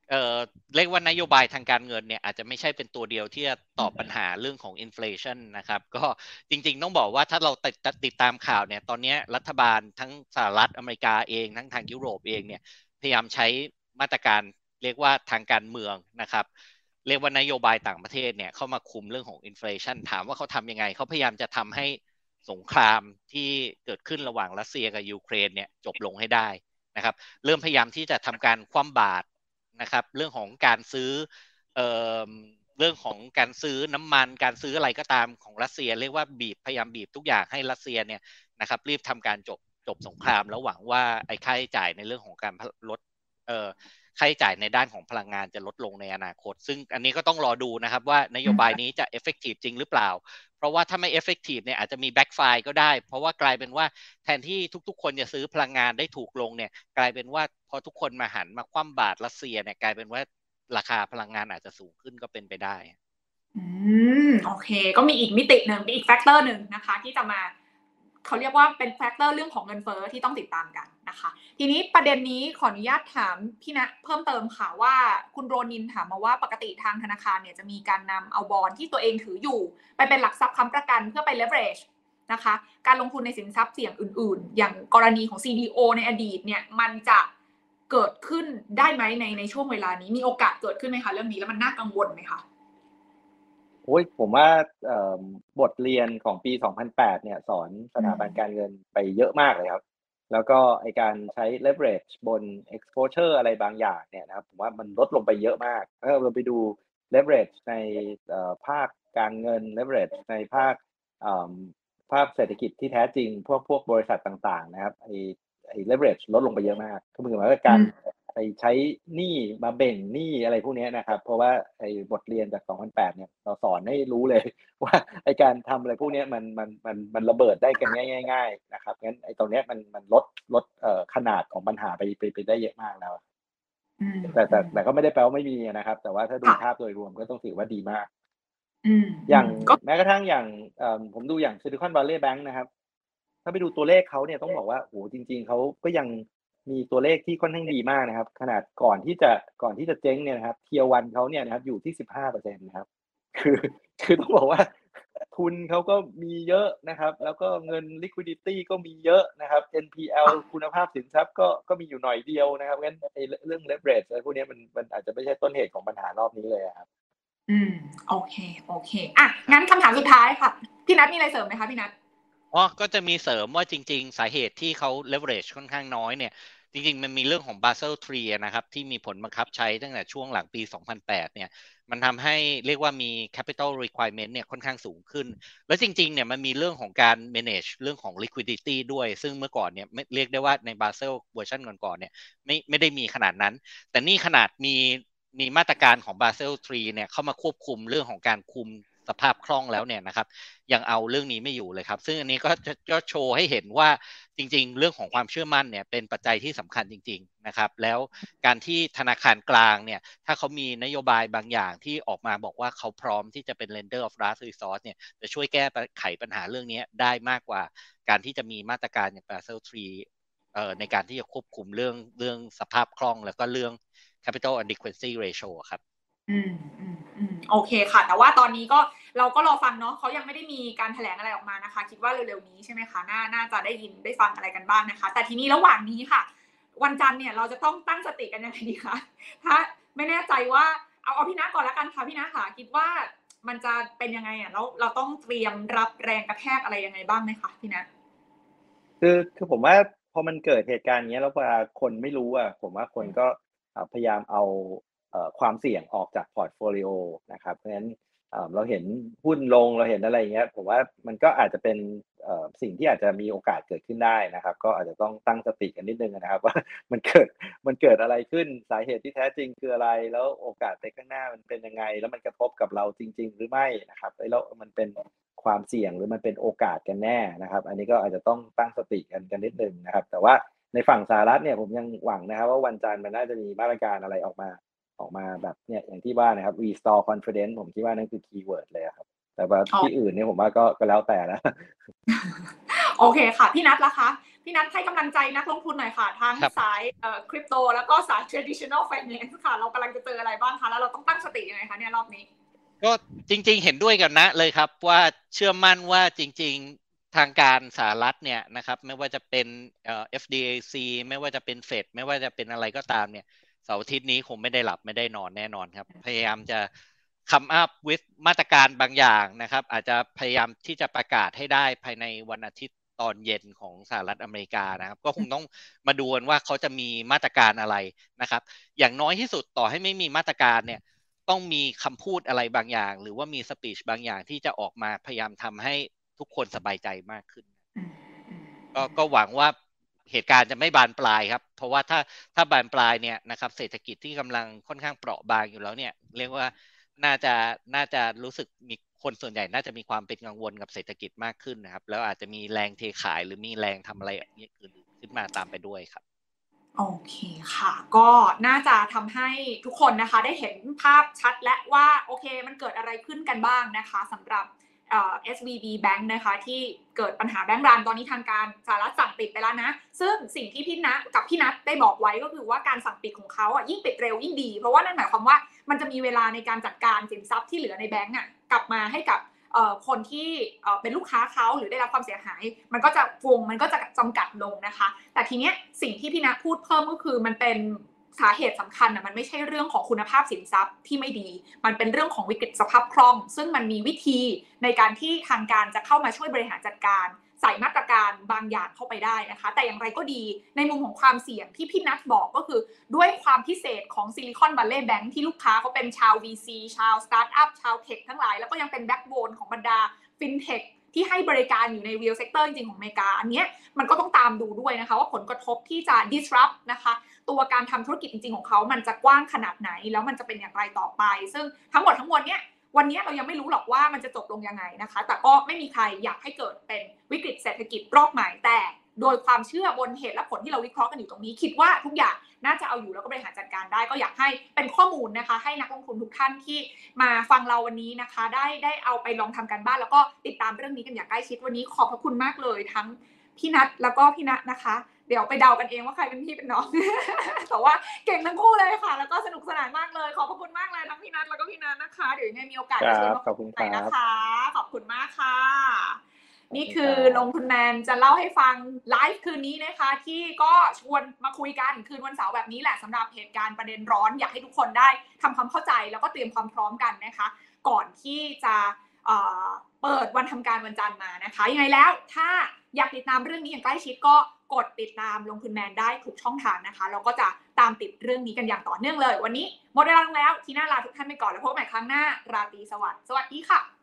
Speaker 3: เอ่อเรียกว่านโยบายทางการเงินเนี่ยอาจจะไม่ใช่เป็นตัวเดียวที่จะตอบปัญหาเรื่องของอินฟลชันนะครับก็จริงๆ ต้องบอกว่าถ้าเราติดติดตามข่าวเนี่ยตอนนี้รัฐบาลทั้งสหรัฐอเมริกาเองทั้งทางยุโรปเองเนี่ยพยายามใช้มาตรการเรียกว่าทางการเมืองนะครับเรียกว่านโยบายต่างประเทศเนี่ยเข้ามาคุมเรื่องของอินฟลชันถามว่าเขาทำยังไงเขาพยายามจะทำให้สงครามที่เกิดขึ้นระหว่างรัสเซียกับยูเครนเนี่ยจบลงให้ได้นะครับเริ่มพยายามที่จะทำการคว่ำบาตร นะครับ เรื่องของการซื้อเอเรื่องของการซื้อน้ำมันการซื้ออะไรก็ตามของรัสเซีย เรียกว่าบีบพยายามบีบทุกอย่างให้รัสเซียเนี่ยนะครับ รีบทำการจบจบสงครามแล้วหวังว่าไอ้ค่าใช้จ่ายในเรื่องของการลดเอ่อ ค่าใช้จ่ายในด้านของพลังงานจะลดลงในอนาคต ซึ่งอันนี้ก็ต้องรอดูนะครับว่านโยบายนี้จะ effective จริงหรือเปล่า เพราะว่าถ้าไม่ effective เนี่ยอาจจะมี backfire ก็ได้ เพราะว่ากลายเป็นว่าแทนที่ทุกๆ คนจะซื้อพลังงานได้ถูกลงเนี่ยกลายเป็นว่าพอทุกคนมาหันมาคว่ำบาตรรัสเซียเนี่ยกลายเป็นว่าราคาพลังงานอาจจะสูงขึ้นก็เป็นไปได้
Speaker 1: อืมโอเค ก็มีอีกมิติหนึ่งมีอีก factor หนึ่งนะคะ ที่จะมา เขาเรียกว่าเป็น factor เรื่องของเงินเฟ้อที่ต้องติดตามกันนะคะ ทีนี้ประเด็นนี้ขออนุญาตถามพี่ณเพิ่มเติมค่ะว่าคุณโรนินถามมาว่าปกติทางธนาคารเนี่ยจะมีการนำเอาบอลที่ตัวเองถืออยู่ ไปเป็นหลักทรัพย์ค้ำประกันเพื่อไป leverage นะคะ การลงทุนในสินทรัพย์เสี่ยงอื่น ๆ อย่างกรณีของ CDO ในอดีตเนี่ยมันจะเกิดขึ้นได้ไหมในในช่วงเวลานี้มีโอกาสเกิดขึ้นไหมคะเรื่องนี้แล้วมันน่ากังวลไหมคะ
Speaker 2: โอ้ยผมว่าบทเรียนของปี 2008 เนี่ย สอนสถาบันการเงินไปเยอะมากเลยครับ แล้วก็ไอการใช้ leverage บน exposure อะไรบางอย่างเนี่ยนะครับ ผมว่ามันลดลงไปเยอะมากถ้าเราไปดู leverage ในภาคการเงิน leverage ในภาคภาคเศรษฐกิจที่แท้จริง พวกพวกบริษัทต่าง ๆ นะครับไอไอ leverage ลดลงไปเยอะมากก็เหมือนกับการ ไปใช้หนี้มาเบ่งหนี้อะไรพวกนี้นะครับ เพราะว่าไอ้บทเรียนจาก 2008 เนี่ยเราสอนให้รู้เลยว่าไอ้การทำอะไรพวกนี้มันมันมันมันระเบิดได้กันง่าย ๆ นะครับงั้นไอ้ตรงนี้มันมันลดลดเอ่อขนาดของปัญหาไปไปไปได้เยอะมากแล้วแต่แต่แต่ก็ไม่ได้แปลว่าไม่มีนะครับ แต่ว่าถ้าดูภาพโดยรวมก็ต้องถือว่าดีมากอย่างแม้กระทั่งอย่างผมดูอย่างซิลิคอนวัลเลย์แบงค์นะครับ ถ้าไปดูตัวเลขเขาเนี่ยต้องบอกว่าโอ้จริง ๆเขาก็ยัง มีตัวเลขที่ค่อนข้างดีมากนะครับ ขนาดก่อนที่จะก่อนที่จะเจ๊งเนี่ยนะครับเทียวันเขาเนี่ยนะครับอยู่ที่สิบห้าเปอร์เซ็นต์นะครับ คือคือต้องบอกว่า ทุนเขาก็มีเยอะนะครับ แล้วก็เงิน liquidity ก็มีเยอะนะครับ NPL คุณภาพสินทรัพย์ก็ก็มีอยู่หน่อยเดียวนะครับงั้นไอ้เรื่อง leverage อะไรพวกนี้มันมันอาจจะไม่ใช่ต้นเหตุของปัญหารอบนี้เลยครับ
Speaker 1: อืมโอเคโอเคอะงั้นคำถามสุดท้ายค่ะพี่นัทมีอะไรเสริมไหมคะพี่นัท
Speaker 3: อ๋อก็จะมีเสริมว่าจริง ๆ สาเหตุที่เขา leverage ค่อนข้างน้อยเนี่ย จริงๆ มันมีเรื่องของ Basel III นะครับ ที่มีผลบังคับใช้ตั้งแต่ช่วงหลังปี 2008 เนี่ย มันทำให้เรียกว่ามี capital requirement เนี่ยค่อนข้างสูงขึ้น แล้วจริงๆ เนี่ยมันมีเรื่องของการ manage เรื่องของ liquidity ด้วย ซึ่งเมื่อก่อนเนี่ยเรียกได้ว่าใน Basel เวอร์ชันก่อนๆ เนี่ยไม่ไม่ได้มีขนาดนั้น แต่นี่ขนาดมีมีมาตรการของบาเซล3เนี่ยเข้ามาควบคุมเรื่องของการคุม สภาพคล่องแล้วเนี่ยนะครับ ยังเอาเรื่องนี้ไม่อยู่เลยครับ ซึ่งอันนี้ก็จะโชว์ให้เห็นว่าจริง ๆ เรื่องของความเชื่อมั่นเนี่ยเป็นปัจจัยที่สำคัญจริง ๆนะครับ แล้วการที่ธนาคารกลางเนี่ยถ้าเขามีนโยบายบางอย่างที่ออกมาบอกว่าเขาพร้อมที่จะเป็น lender of last resort เนี่ยจะช่วยแก้ไขปัญหาเรื่องนี้ได้มากกว่า การที่จะมีมาตรการอย่าง Basel 3เอ่อในการที่จะควบคุมเรื่องเรื่องสภาพคล่อง แล้วก็เรื่อง capital adequacy ratio ครับ
Speaker 1: อืมอืม อืมโอเคค่ะ แต่ว่าตอนนี้ก็เราก็รอฟังเนาะเขายังไม่ได้มีการแถลงอะไรออกมานะคะ คิดว่าเร็วๆนี้ใช่ไหมคะน่าน่าจะได้ยินได้ฟังอะไรกันบ้างนะคะ แต่ทีนี้ระหว่างนี้ค่ะ วันจันทร์เนี่ยเราจะต้องตั้งสติกันยังไงดีคะถ้าไม่แน่ใจว่าเอาเอาพี่นาก่อนละกันค่ะพี่นาค่ะ คิดว่ามันจะเป็นยังไงอะแล้วเราต้องเตรียมรับแรงกระแทกอะไรยังไงบ้างไหมคะพี่นา
Speaker 2: คือคือผมว่าพอมันเกิดเหตุการณ์เนี้ยแล้วเวลาคนไม่รู้อะผมว่าคนก็พยายามเอา ความเสี่ยงออกจาก portfolio นะครับเพราะฉะนั้นเราเห็นหุ้นลงเราเห็นอะไรเงี้ยผมว่ามันก็อาจจะเป็นสิ่งที่อาจจะมีโอกาสเกิดขึ้นได้นะครับ ก็อาจจะต้องตั้งสติกันนิดนึงนะครับ ว่ามันเกิดมันเกิดอะไรขึ้นสาเหตุที่แท้จริงคืออะไร แล้วโอกาสในข้างหน้ามันเป็นยังไง แล้วมันกระทบกับเราจริง ๆ หรือไม่นะครับแล้วมันเป็นความเสี่ยงหรือมันเป็นโอกาสกันแน่นะครับ อันนี้ก็อาจจะต้องตั้งสติกันกันนิดนึงนะครับ แต่ว่าในฝั่งสหรัฐเนี่ยผมยังหวังนะครับ ว่าวันจันทร์มันน่าจะมีมาตรการอะไรออกมา ออกมาแบบเนี่ยอย่างที่ว่านะครับ restore confidence ผมคิดว่านั่นคือ keyword เลยครับ แต่ว่าที่อื่นเนี่ยผมว่าก็ก็แล้วแต่นะ
Speaker 1: โอเคค่ะ พี่นัทละคะพี่นัทให้กำลังใจนักลงทุนหน่อยค่ะ ทั้งสายเอ่อคริปโตแล้วก็สาย traditional finance ค่ะ เรากำลังจะเจออะไรบ้างคะ แล้วเราต้องตั้งสติยังไงคะเนี่ยรอบนี้
Speaker 3: ก็จริง ๆ เห็นด้วยกันนะเลยครับ ว่าเชื่อมั่นว่าจริง ๆทางการสหรัฐเนี่ยนะครับ ไม่ว่าจะเป็นเอ่อ FDIC ไม่ว่าจะเป็นเฟดไม่ว่าจะเป็นอะไรก็ตามเนี่ย เสาร์อาทิตย์นี้คงไม่ได้หลับไม่ได้นอนแน่นอนครับ พยายามจะคำอัพวิมาตรการบางอย่างนะครับ อาจจะพยายามที่จะประกาศให้ได้ภายในวันอาทิตย์ตอนเย็นของสหรัฐอเมริกานะครับ ก็คงต้องมาดูกันว่าเขาจะมีมาตรการอะไรนะครับ อย่างน้อยที่สุดต่อให้ไม่มีมาตรการเนี่ยต้องมีคำพูดอะไรบางอย่าง หรือว่ามีสปีชบางอย่างที่จะออกมาพยายามทำให้ทุกคนสบายใจมากขึ้น ก็ก็หวังว่า เหตุการณ์จะไม่บานปลายครับ เพราะว่าถ้าถ้าบานปลายเนี่ยนะครับเศรษฐกิจที่กำลังค่อนข้างเปราะบางอยู่แล้วเนี่ยเรียกว่าน่าจะน่าจะรู้สึกมีคนส่วนใหญ่น่าจะมีความเป็นกังวลกับเศรษฐกิจมากขึ้นนะครับ แล้วอาจจะมีแรงเทขายหรือมีแรงทำอะไรอื่นขึ้นมาตามไปด้วยครับ
Speaker 1: โอเคค่ะ ก็น่าจะทำให้ทุกคนนะคะ ได้เห็นภาพชัดและว่าโอเค มันเกิดอะไรขึ้นกันบ้างนะคะสำหรับ SVB Bank นะคะ ที่เกิดปัญหาแบงก์รันตอนนี้ทางการสหรัฐสั่งปิดไปแล้วนะ ซึ่งสิ่งที่พี่นัทกับพี่นัทได้บอกไว้ก็คือว่าการสั่งปิดของเขาอะยิ่งปิดเร็วยิ่งดี เพราะว่านั่นหมายความว่ามันจะมีเวลาในการจัดการสินทรัพย์ที่เหลือในแบงก์อะกลับมาให้กับคนที่เป็นลูกค้าเขาหรือได้รับความเสียหาย มันก็จะวงมันก็จะจำกัดลงนะคะ แต่ทีเนี้ยสิ่งที่พี่นัทพูดเพิ่มก็คือมันเป็น สาเหตุสำคัญนะมันไม่ใช่เรื่องของคุณภาพสินทรัพย์ที่ไม่ดี มันเป็นเรื่องของวิกฤตสภาพคล่อง ซึ่งมันมีวิธีในการที่ทางการจะเข้ามาช่วยบริหารจัดการ ใส่มาตรการบางอย่างเข้าไปได้นะคะ แต่อย่างไรก็ดีในมุมของความเสี่ยงที่พี่นัทบอกก็คือด้วยความพิเศษของซิลิคอนวัลเลย์แบงค์ที่ลูกค้าเขาเป็นชาว VC ชาวสตาร์ทอัพชาว tech ทั้งหลาย แล้วก็ยังเป็น backbone ของบรรดาฟินเทค ที่ให้บริการอยู่ใน real sector จริงๆของอเมริกา อันนี้มันก็ต้องตามดูด้วยนะคะ ว่าผลกระทบที่จะ disrupt นะคะ ตัวการทำธุรกิจจริงๆของเขา มันจะกว้างขนาดไหน แล้วมันจะเป็นอย่างไรต่อไป ซึ่งทั้งหมดทั้งมวลเนี้ยวันนี้เรายังไม่รู้หรอกว่ามันจะจบลงยังไงนะคะ แต่ก็ไม่มีใครอยากให้เกิดเป็นวิกฤตเศรษฐกิจรอบใหม่แต่ โดยความเชื่อบนเหตุและผลที่เราวิเคราะห์กันอยู่ตรงนี้ คิดว่าทุกอย่างน่าจะเอาอยู่แล้วก็บริหารจัดการได้ ก็อยากให้เป็นข้อมูลนะคะ ให้นักลงทุนทุกท่านที่มาฟังเราวันนี้นะคะ ได้ได้เอาไปลองทำกันบ้านแล้วก็ติดตามเรื่องนี้กันอย่างใกล้ชิดวันนี้ขอบพระคุณมากเลยทั้งพี่นัทแล้วก็พี่ณนะคะ เดี๋ยวไปเดากันเองว่าใครเป็นพี่เป็นน้องแต่ว่าเก่งทั้งคู่เลยค่ะ แล้วก็สนุกสนานมากเลย ขอบพระคุณมากเลยทั้งพี่นัทแล้วก็พี่นัทนะคะ เดี๋ยวยังไงมีโอกาสจะเชิญมาคุยกันนะคะ ขอบคุณมากค่ะ นี่คือลงทุนแมนจะเล่าให้ฟังไลฟ์คืนนี้นะคะ ที่ก็ชวนมาคุยกันคืนวันเสาร์แบบนี้แหละสำหรับเหตุการณ์ประเด็นร้อน อยากให้ทุกคนได้ทำความเข้าใจแล้วก็เตรียมความพร้อมกันนะคะ ก่อนที่จะเปิดวันทำการวันจันทร์มานะคะยังไงแล้วถ้าอยากติดตามเรื่องนี้อย่างใกล้ชิดก็กดติดตามลงทุนแมนได้ทุกช่องทางนะคะแล้วก็จะตามติดเรื่องนี้กันอย่างต่อเนื่องเลย วันนี้หมดเวลาแล้ว ทีน่าลาทุกท่านไปก่อนแล้วพบกันใหม่ครั้งหน้า ราตรีสวัสดิ์สวัสดีค่ะ